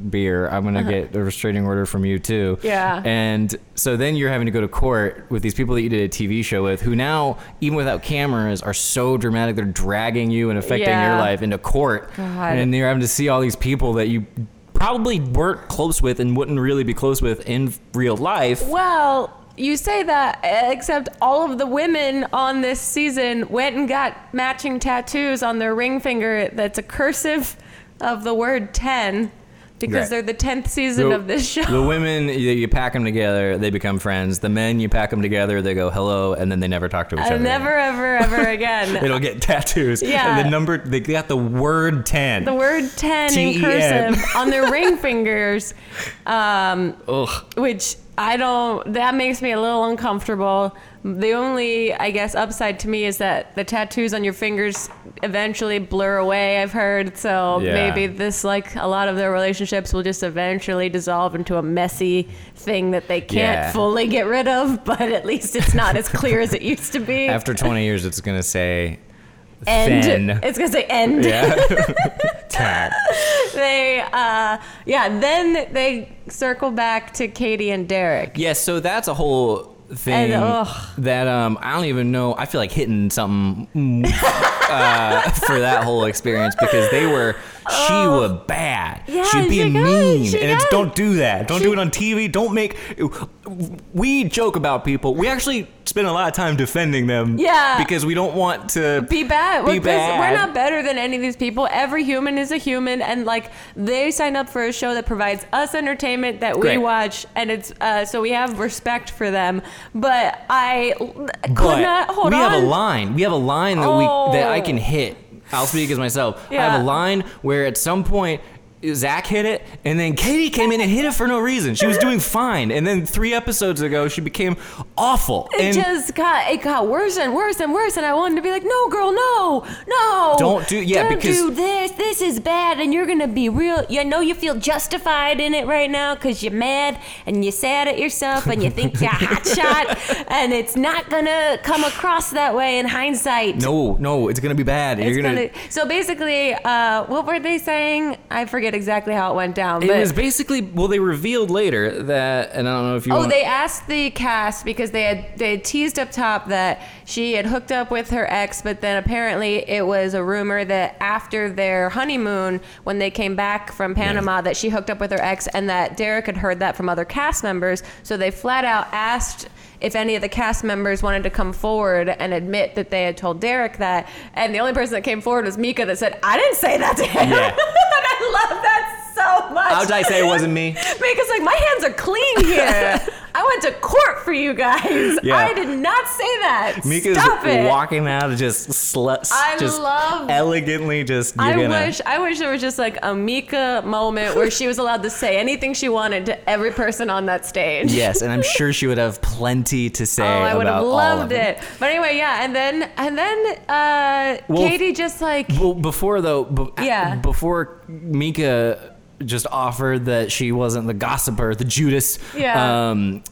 beer i'm gonna get a restraining order from you too
Uh-huh. Yeah.
and so then you're having to go to court with these people that you did a tv show with who now even without cameras are so dramatic they're dragging you and affecting
Yeah.
your life into court
God.
and you're having to see all these people that you probably weren't close with and wouldn't really be close with in real life
Well, you say that, except all of the women on this season went and got matching tattoos on their ring finger that's a cursive of the word 10 because
Right.
they're the 10th season
The-
of this show.
The women, you, you pack them together, they become friends. The men, you pack them together, they go hello, and then they never talk to each
Uh,
other.
never, ever, ever again.
It'll get tattoos.
Yeah.
And the number, they got the word 10.
the word 10 in
T-E-N.
cursive on their ring fingers. Um,
Ugh.
which I don't. That makes me a little uncomfortable. The only, I guess, upside to me is that the tattoos on your fingers eventually blur away. I've heard, so
Yeah.
maybe this, like a lot of their relationships, will just eventually dissolve into a messy thing that they can't
Yeah.
fully get rid of. But at least it's not as clear as it used to be.
After 20 years, it's going to say
end.
thin.
It's gonna say end.
Yeah.
They, uh, yeah. Then they circle back to Katie and Derek.
Yes, so that's a whole thing
And, ugh.
that um I don't even know. I feel like hitting something uh, for that whole experience because they were. She was bad.
Oh. Yeah,
She'd be
she
mean,
she
and it's don't do that. Don't
she-
do it on TV. Don't make. We joke about people. We actually spend a lot of time defending them.
Yeah.
Because we don't want to
be bad.
Be bad.
We're not better than any of these people. Every human is a human, and like they signed up for a show that provides us entertainment that we
Great.
watch, and it's uh, so we have respect for them. But I could
But
not hold
we
on.
have a line. We have a line that we that I
Oh.
can hit. I'll speak as myself. I have a line where at some point Zach hit it, and then Katie came in and hit it for no reason. She was doing fine, and then three episodes ago she became awful.
It
and
just got it got worse and worse and worse, and I wanted to be like, "No, girl, no, no,
Don't do- yeah,
don't
because-
do this. This is bad, and you're gonna be real. You know, you feel justified in it right now because you're mad and you're sad at yourself, and you think you're a hot shot, and it's not gonna come across that way in hindsight.
no, no, it's gonna be bad.
It's
You're gonna.
gonna, so basically, uh, what were they saying? I forget exactly how it went down.
it
but
was basically well. They revealed later that, and I don't know if you.
Oh,
want,
they asked the cast because they had they had teased up top that she had hooked up with her ex, but then apparently it was a rumor that after their honeymoon, when they came back from Panama, that she hooked up with her ex, and that Derek had heard that from other cast members. So they flat out asked if any of the cast members wanted to come forward and admit that they had told Derek that, and the only person that came forward was Meka that said, "I didn't say that to him."
Yeah.
I love that so much.
How did I say it wasn't me?
Because like, my hands are clean here. I went to court for you guys.
Yeah.
I did not say that.
Meka's
Stop it.
walking out just slut,
I
just
love-
elegantly just.
I
gonna,
wish I wish there was just like a Meka moment where she was allowed to say anything she wanted to every person on that stage.
Yes, and I'm sure she would have plenty to say
Oh, I would have loved it. But anyway, yeah, and then and then uh,
Well,
Katie just like
Well, before though, b-
Yeah.
before Meka just offered that she wasn't the gossiper, the Judas.
Yeah.
Um,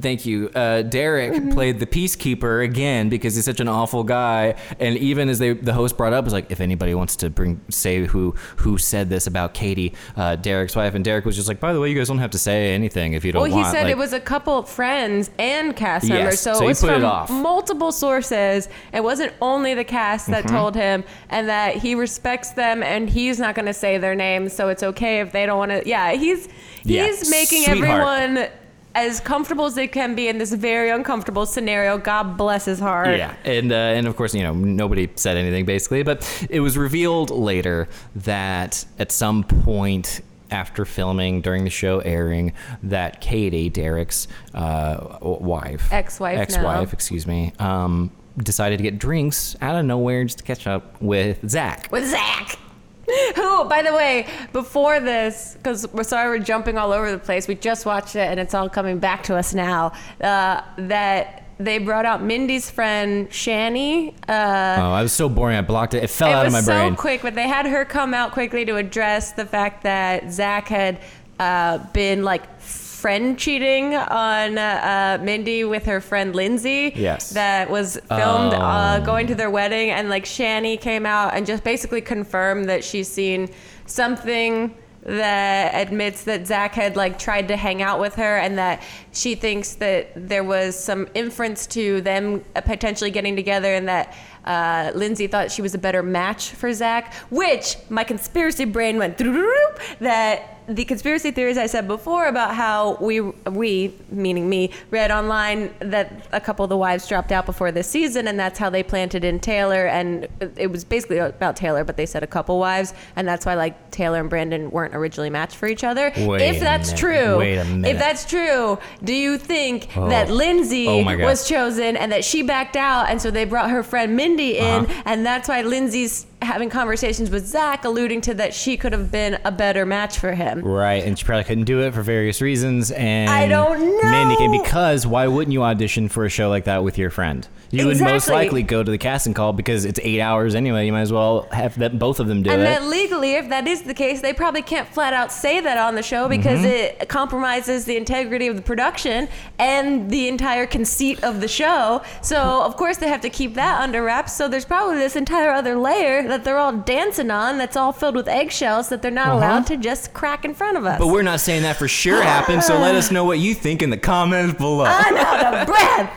thank you. Uh, Derek
Mm-hmm.
played the peacekeeper again because he's such an awful guy. And even as they, the host brought up, was like, if anybody wants to bring say who who said this about Katie, uh, Derek's wife, and Derek was just like, by the way, you guys don't have to say anything if you don't
well, he said
Like,
it was a couple of friends and cast
Yes,
members, so,
so
it was
it
from
off.
multiple sources. It wasn't only the cast that
Mm-hmm.
told him, and that he respects them, and he's not going to say their names, so it's okay if they don't want to. Yeah, he's
Yeah,
he's making
sweetheart.
everyone as comfortable as they can be in this very uncomfortable scenario. God bless his heart.
Yeah, and uh, and of course, you know, nobody said anything basically, but it was revealed later that at some point after filming during the show airing that Katie, Derek's uh, wife,
Ex-wife
ex-wife, excuse me, um, decided to get drinks out of nowhere just to catch up with Zach.
with Zach. Who, by the way, before this, because we're sorry we're jumping all over the place, we just watched it and it's all coming back to us now. Uh, that they brought out Mindy's friend Shani. Uh,
Oh, I was so boring. I blocked it. It fell
it
out of
was
my
so
brain.
quick, but they had her come out quickly to address the fact that Zach had uh, been like friend cheating on uh, uh, Mindy with her friend Lindsay.
Yes.
That was filmed uh,
Oh.
going to their wedding, and like Shani came out and just basically confirmed that she's seen something that admits that Zach had like tried to hang out with her and that she thinks that there was some inference to them uh, potentially getting together and that uh, Lindsay thought she was a better match for Zach, which my conspiracy brain went through that the conspiracy theories I said before about how we we meaning me read online that a couple of the wives dropped out before this season and that's how they planted in Taylor and it was basically about Taylor but they said a couple wives and that's why like Taylor and Brandon weren't originally matched for each other.
Wait
if
a
that's
minute.
true,
Wait a minute.
if that's true, do you think
Oh.
that Lindsay
Oh
was chosen and that she backed out and so they brought her friend Mindy in
Uh-huh.
and that's why Lindsay's having conversations with Zach alluding to that she could have been a better match for him.
Right, and she probably couldn't do it for various reasons. And
I don't know.
Mandy came because why wouldn't you audition for a show like that with your friend? You would most likely go to the casting call because it's eight hours anyway. You might as well have them, both of them do
And
it.
that legally, if that is the case, they probably can't flat out say that on the show because
Mm-hmm.
it compromises the integrity of the production and the entire conceit of the show. So, of course, they have to keep that under wraps. So, there's probably this entire other layer that they're all dancing on that's all filled with eggshells that they're not allowed to just crack in front of us.
Uh-huh. but we're not saying that for sure happened, so let us know what you think in the comments below.
I'm out of breath.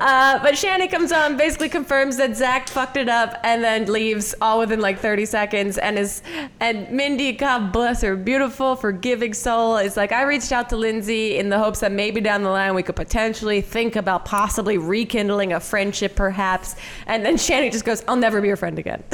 Uh, but Shanny comes on, basically confirms that Zach fucked it up, and then leaves all within like 30 seconds. And is and Mindy, God bless her, beautiful, forgiving soul, is like, I reached out to Lindsay in the hopes that maybe down the line we could potentially think about possibly rekindling a friendship, perhaps. And then Shanny just goes, I'll never be your friend again.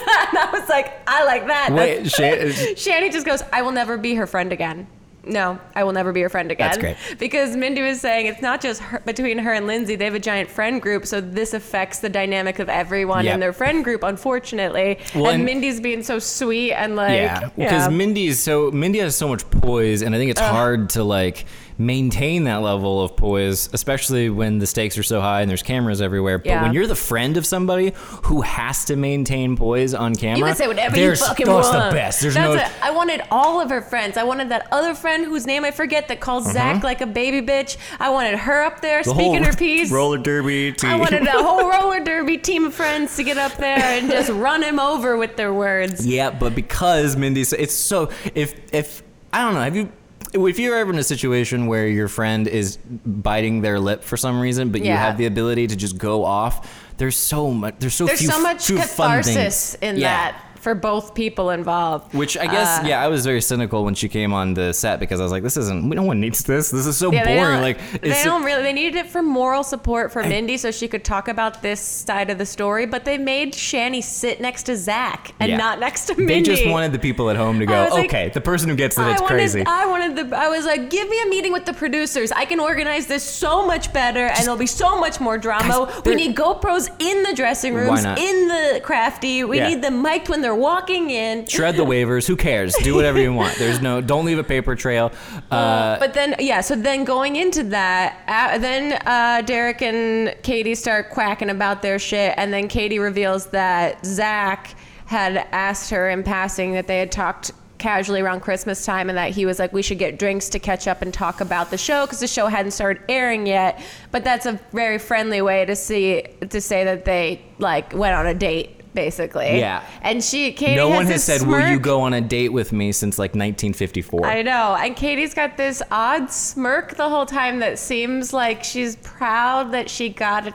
and I was like, I like that.
Wait, Shan-
Shanny just goes, I will never be her friend again. No, I will never be your friend again.
That's great.
Because Mindy was saying it's not just her, between her and Lindsay. They have a giant friend group, so this affects the dynamic of everyone
Yep.
in their friend group, unfortunately.
Well,
and,
and-
Mindy's being so sweet and like,
yeah, because Mindy is so Mindy has so much poise, and I think it's hard to like maintain that level of poise, especially when the stakes are so high and there's cameras everywhere. But
Yeah.
when you're the friend of somebody who has to maintain poise on camera,
You can say whatever
there's,
you fucking
that's
want.
the best. There's
That's
no.
it. I wanted all of her friends. I wanted that other friend whose name I forget that calls Zach like a baby bitch. I wanted her up there
Uh-huh. the
speaking her piece.
roller derby team.
I wanted a whole roller derby team of friends to get up there and just run him over with their words.
Yeah, but because Mindy's, it's so if if I don't know, have you. If you're ever in a situation where your friend is biting their lip for some reason, but you
Yeah.
have the ability to just go off, there's so much. There's so
There's
few,
so much
few fun
catharsis
things.
in
Yeah.
that for both people involved.
Which I guess,
Uh,
yeah, I was very cynical when she came on the set because I was like, "This isn't. No one needs this. This is so
Yeah,
boring." Like,
they
it's
don't really. They needed it for moral support for Mindy, so she could talk about this side of the story. But they made Shani sit next to Zach and
Yeah.
not next to Mindy.
they just wanted the people at home to go,
was like,
"Okay, the person who gets it, it's
I wanted,
crazy."
I wanted the. I was like, give me a meeting with the producers. I can organize this so much better, and there'll be so much more drama.
Guys,
we need GoPros in the dressing rooms, in the crafty. We
Yeah.
need them mic'd when they're walking in.
Shred the waivers. Who cares? Do whatever you want. There's no. Don't leave a paper trail. Uh,
but then, yeah. So then, going into that, uh, then uh, Derek and Katie start quacking about their shit, and then Katie reveals that Zach had asked her in passing that they had talked casually around Christmas time, and that he was like, "We should get drinks to catch up and talk about the show because the show hadn't started airing yet." But that's a very friendly way to see to say that they like went on a date. Basically,
Yeah.
And she, Katie,
no one
has
has
this
said, "Will you go on a date with me?" Since like 1954.
I know. And Katie's got this odd smirk the whole time that seems like she's proud that she got a, uh,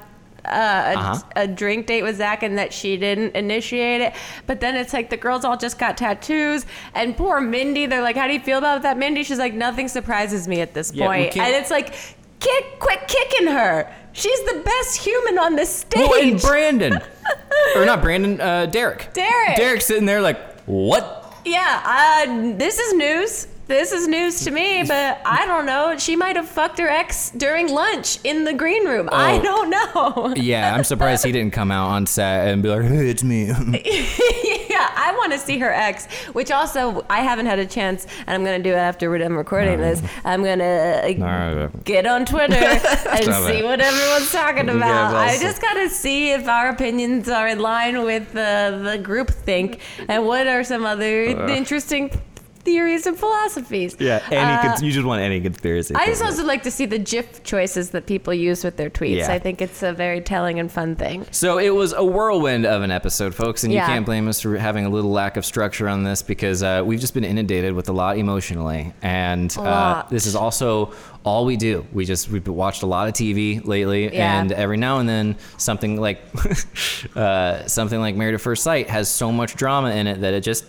a,
Uh-huh.
a drink date with Zach and that she didn't initiate it. But then it's like the girls all just got tattoos. And poor Mindy, they're like, How do you feel about that, Mindy? She's like, Nothing surprises me at this
Yeah,
point. And it's like, kick, quit kicking her. She's the best human on this stage.
Well, and Brandon, or not Brandon, uh, Derek.
Derek.
Derek's sitting there like, "What?"
Yeah, uh, this is news. This is news to me, but I don't know. She might have fucked her ex during lunch in the green room. I
Oh.
don't know.
Yeah, I'm surprised he didn't come out on set and be like, "Hey, it's me."
yeah, I want to see her ex, which also I haven't had a chance, and I'm going to do it after we're done recording this. I'm going to
No.
get on Twitter and see
it.
what everyone's talking
Yeah,
about.
well,
I just got to see if our opinions are in line with the, the group think and what are some other interesting theories and philosophies.
Yeah, any
Uh,
cons- you just want any conspiracy.
I just also like to see the GIF choices that people use with their tweets.
Yeah.
I think it's a very telling and fun thing.
So it was a whirlwind of an episode, folks, and you can't blame us for having a little lack of structure on this because uh, we've just been inundated with a lot emotionally, and uh,
lot.
this is also all we do. We just we've watched a lot of TV lately,
Yeah.
and every now and then something like uh, something like Married at First Sight has so much drama in it that it just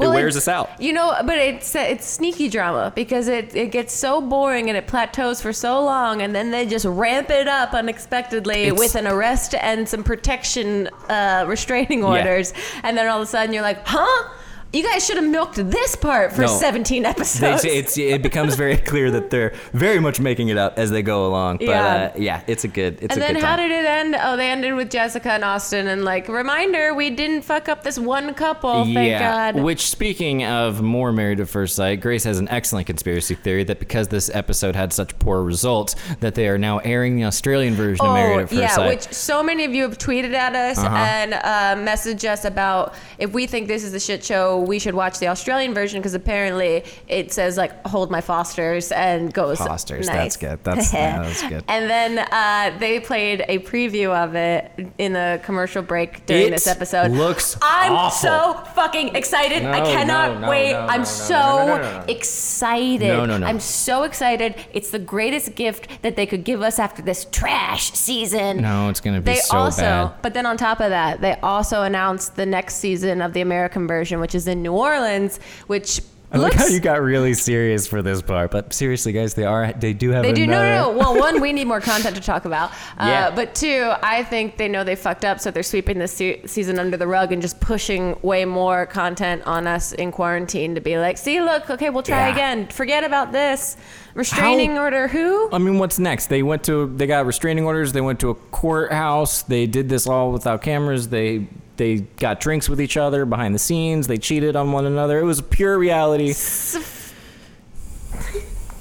it wears us out.
You know, but it's it's sneaky drama because it, it gets so boring and it plateaus for so long, and then they just ramp it up unexpectedly
It's-
with an arrest and some protection uh, restraining orders, and then all of a sudden you're like, huh? You guys should have milked this part for
No.
17
They,
episodes.
it's it becomes very clear that they're very much making it up as they go along. But
Yeah.
uh, yeah, it's a good. It's a good.
and
a
then
good
how
time.
did it end? Oh, they ended with Jessica and Austin, and like reminder, we didn't fuck up this one couple. Thank God.
Which, speaking of more Married at First Sight, Grace has an excellent conspiracy theory that because this episode had such poor results, that they are now airing the Australian version of Married at First
Oh, yeah,
Sight.
which so many of you have tweeted at us
Uh-huh.
and uh, messaged us about if we think this is a shit show, we should watch the Australian version because apparently it says like "Hold my Fosters" and goes
Fosters,
Nice.
that's good. That's- yeah, that's good.
And then uh, they played a preview of it in the commercial break during
It
this episode.
looks
I'm
awful.
so fucking excited. I cannot
no, no,
wait.
no, no,
I'm
no,
so
no, no, no, no.
excited.
No, no, no.
I'm so excited. It's the greatest gift that they could give us after this trash season.
No, it's gonna be
They
so
also,
bad.
but then on top of that, they also announced the next season of the American version, which is in New Orleans, which
I like
looks.
how you got really serious for this part, but seriously, guys, they are they do have
they do no,
another.
no, no. Well, one, we need more content to talk about. Uh,
Yeah.
But two, I think they know they fucked up, so they're sweeping this se- season under the rug and just pushing way more content on us in quarantine to be like, see, look, okay, we'll try
Yeah.
again. Forget about this restraining
How-
order. Who?
I mean, what's next? They went to they got restraining orders. They went to a courthouse. They did this all without cameras. They they got drinks with each other behind the scenes. They cheated on one another. It was pure reality.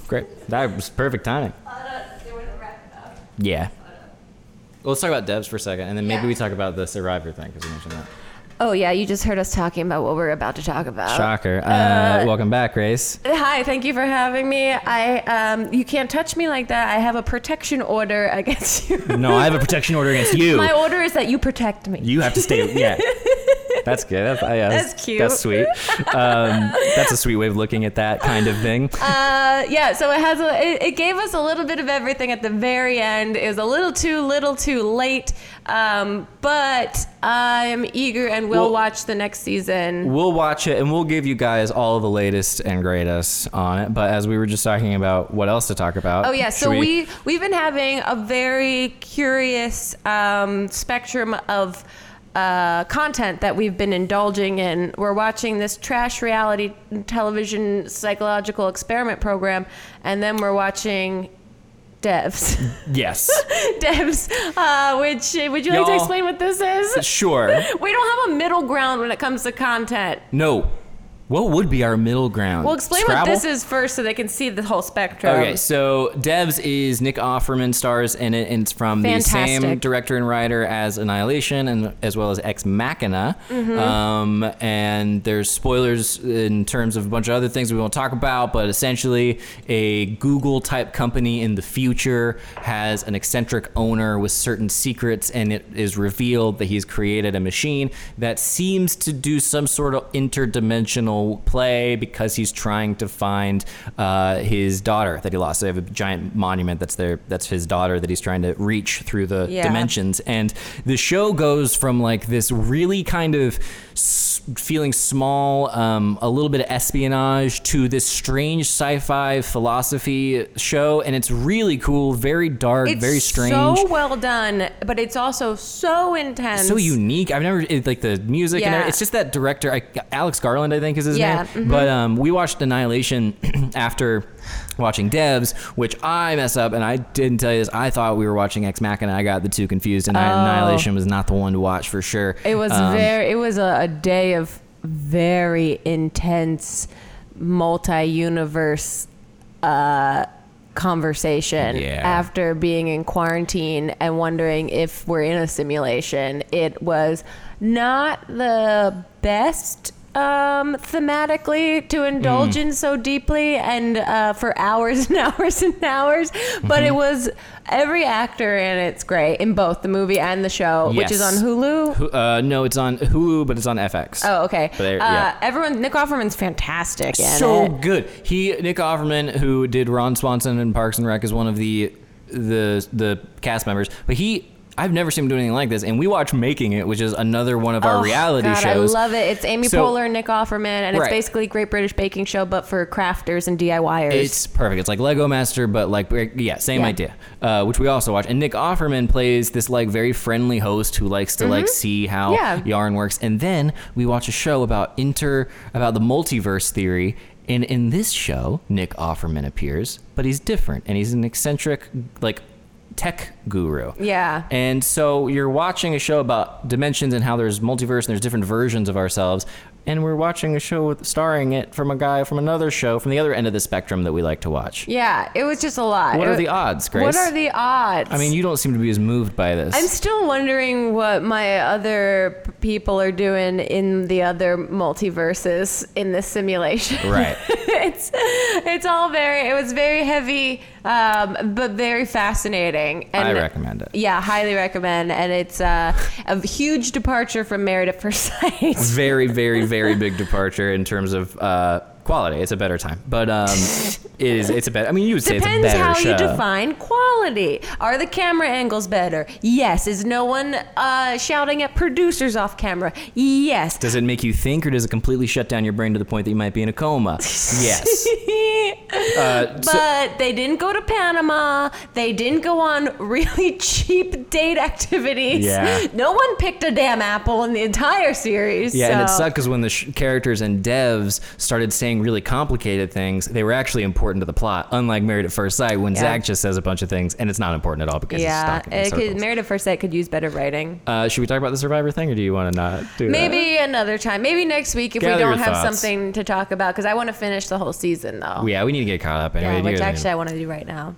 Great. That was perfect timing. Yeah. Well, let's talk about devs for a second, and then maybe
Yeah.
we talk about the Survivor thing because you mentioned that.
Oh yeah, you just heard us talking about what we're about to talk about.
Shocker. Uh, welcome back, Grace.
Hi, thank you for having me. I um, you can't touch me like that. I have a protection order against you.
No, I have a protection order against you.
My order is that you protect me.
You have to stay. Yeah,
That's good. That's, yeah,
That's cute.
That's sweet. Um, that's a sweet way of looking at that kind of thing.
Uh, yeah, so it has a, it, it gave us a little bit of everything at the very end. It was a little too little too late, um, but I'm eager and will
Well-
watch the next season.
We'll watch it and we'll give you guys all the latest and greatest on it. But as we were just talking about what else to talk about.
Oh yeah, so we we've been having a very curious um, spectrum of uh, content that we've been indulging in. We're watching this trash reality television psychological experiment program, and then we're watching Devs.
Yes.
Devs, uh, which would you like to
Y'all-
explain what this is?
sure.
We don't have a middle ground when it comes to content.
No. What would be our middle ground?
Well, explain
Scrabble?
what this is first so they can see the whole spectrum.
Okay, so Devs is Nick Offerman stars in it, and it's from the same director and writer as Annihilation, and as well as Ex Machina.
Mm-hmm.
Um, and there's spoilers in terms of a bunch of other things we won't talk about, but essentially, a Google type company in the future has an eccentric owner with certain secrets, and it is revealed that he's created a machine that seems to do some sort of interdimensional play because he's trying to find uh, his daughter that he lost. So they have a giant monument that's there. That's his daughter that he's trying to reach through the
Yeah.
dimensions. And the show goes from like this really kind of s- feeling small, um, a little bit of espionage to this strange sci-fi philosophy show, and it's really cool, very dark,
It's
very strange.
so well done, but it's also so intense.
so unique. I've never it, like the music and
Yeah.
everything. it's just that director, I, Alex Garland, I think is his
Yeah,
name.
mhm.
But um, we watched Annihilation after watching Devs, which I mess up, and I didn't tell you this. I thought we were watching Ex Machina. I got the two confused, and Annihilation was not the one to watch for sure.
Oh. It was
Um,
very. It was a, a day of very intense, multi-universe uh, conversation.
Yeah.
After being in quarantine and wondering if we're in a simulation, it was not the best. Um, thematically to indulge
Mm.
in so deeply and uh, for hours and hours and hours, but
Mm-hmm.
it was every actor and it's great in both the movie and the show, which is on Hulu.
Uh, no, it's on Hulu, but it's on FX.
Oh, okay.
But there-
uh,
yeah.
Everyone, Nick Offerman's fantastic
so
it.
good. He Nick Offerman, who did Ron Swanson in Parks and Rec, is one of the the the cast members. But he, I've never seen him do anything like this. And we watch Making It, which is another one of our
Oh,
reality
God,
shows.
I love it. It's Amy
So-
Poehler and Nick Offerman, and it's
Right.
basically Great British Baking Show, but for crafters and DIYers.
It's perfect. It's like Lego Master, but like yeah, same
Yeah.
idea. Uh, which we also watch. And Nick Offerman plays this like very friendly host who likes to like see how
Mm-hmm. Yeah.
yarn works. And then we watch a show about inter about the multiverse theory. And in this show, Nick Offerman appears, but he's different, and he's an eccentric like tech guru.
yeah.
And so you're watching a show about dimensions and how there's multiverse and there's different versions of ourselves. And we're watching a show with starring it from a guy from another show from the other end of the spectrum that we like to watch.
Yeah, it was just a lot.
What
It
are
was-
the odds, Grace?
What are the odds?
I mean, you don't seem to be as moved by this.
I'm still wondering what my other people are doing in the other multiverses in this simulation.
Right.
it's it's all very it was very heavy, um, but very fascinating. And
I recommend it.
Yeah, highly recommend. And it's uh, a huge departure from Married at First Sight.
very, very, very big departure in terms of uh, quality. It's a better time, but um, it is. It's a better. I mean, you would say
Depends
it's a better
how
show.
you define quality. Are the camera angles better? Yes. Is no one uh, shouting at producers off camera? Yes.
Does it make you think, or does it completely shut down your brain to the point that you might be in a coma? yes. Uh, so-
but they didn't go to Panama. They didn't go on really cheap date activities.
Yeah.
No one picked a damn apple in the entire series.
Yeah, and it sucked because when the sh- characters and devs started saying really complicated things, they were actually important to the plot. Unlike Married at First Sight, when
Yeah.
Zach just says a bunch of things and it's not important at all because
Yeah,
he's
it could,
circles.
Married at First Sight could use better writing.
uh, should we talk about the Survivor thing, or do you want to not do that?
Maybe another time. Maybe next week if
Gather
we don't have
thoughts.
something to talk about because I want to finish the whole season though.
Yeah, we need to get caught up. Anyway.
Yeah, which actually I want to do right now.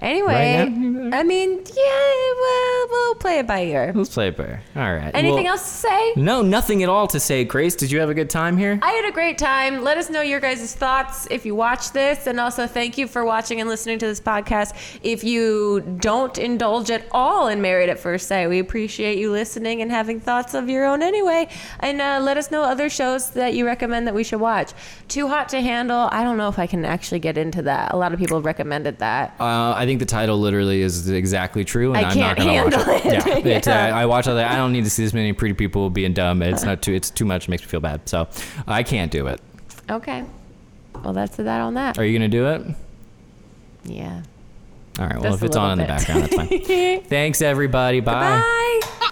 Anyway,
Right
I mean, yeah, we'll, we'll play it by ear.
Let's play it bear. All right.
Anything
Well,
else to say?
No, nothing at all to say. Grace, did you have a good time here?
I had a great time. Let us know your guys' thoughts if you watch this. And also, thank you for watching and listening to this podcast. If you don't indulge at all in Married at First Sight, we appreciate you listening and having thoughts of your own anyway. And uh, let us know other shows that you recommend that we should watch. Too Hot to Handle, I don't know if I can actually get into that. A lot of people have recommended that.
Uh, I think the title literally is exactly true, and
I
am
can't
gonna watch it.
it.
Yeah, uh,
Yeah.
I watch all that. I don't need to see this many pretty people being dumb. It's not too. It's too much. It makes me feel bad. So I can't do it.
Okay. Well, that's that on that.
Are you gonna do it?
Yeah.
All right. Well,
Just
if it's on in the background, that's fine. Thanks, everybody. Bye.
Bye.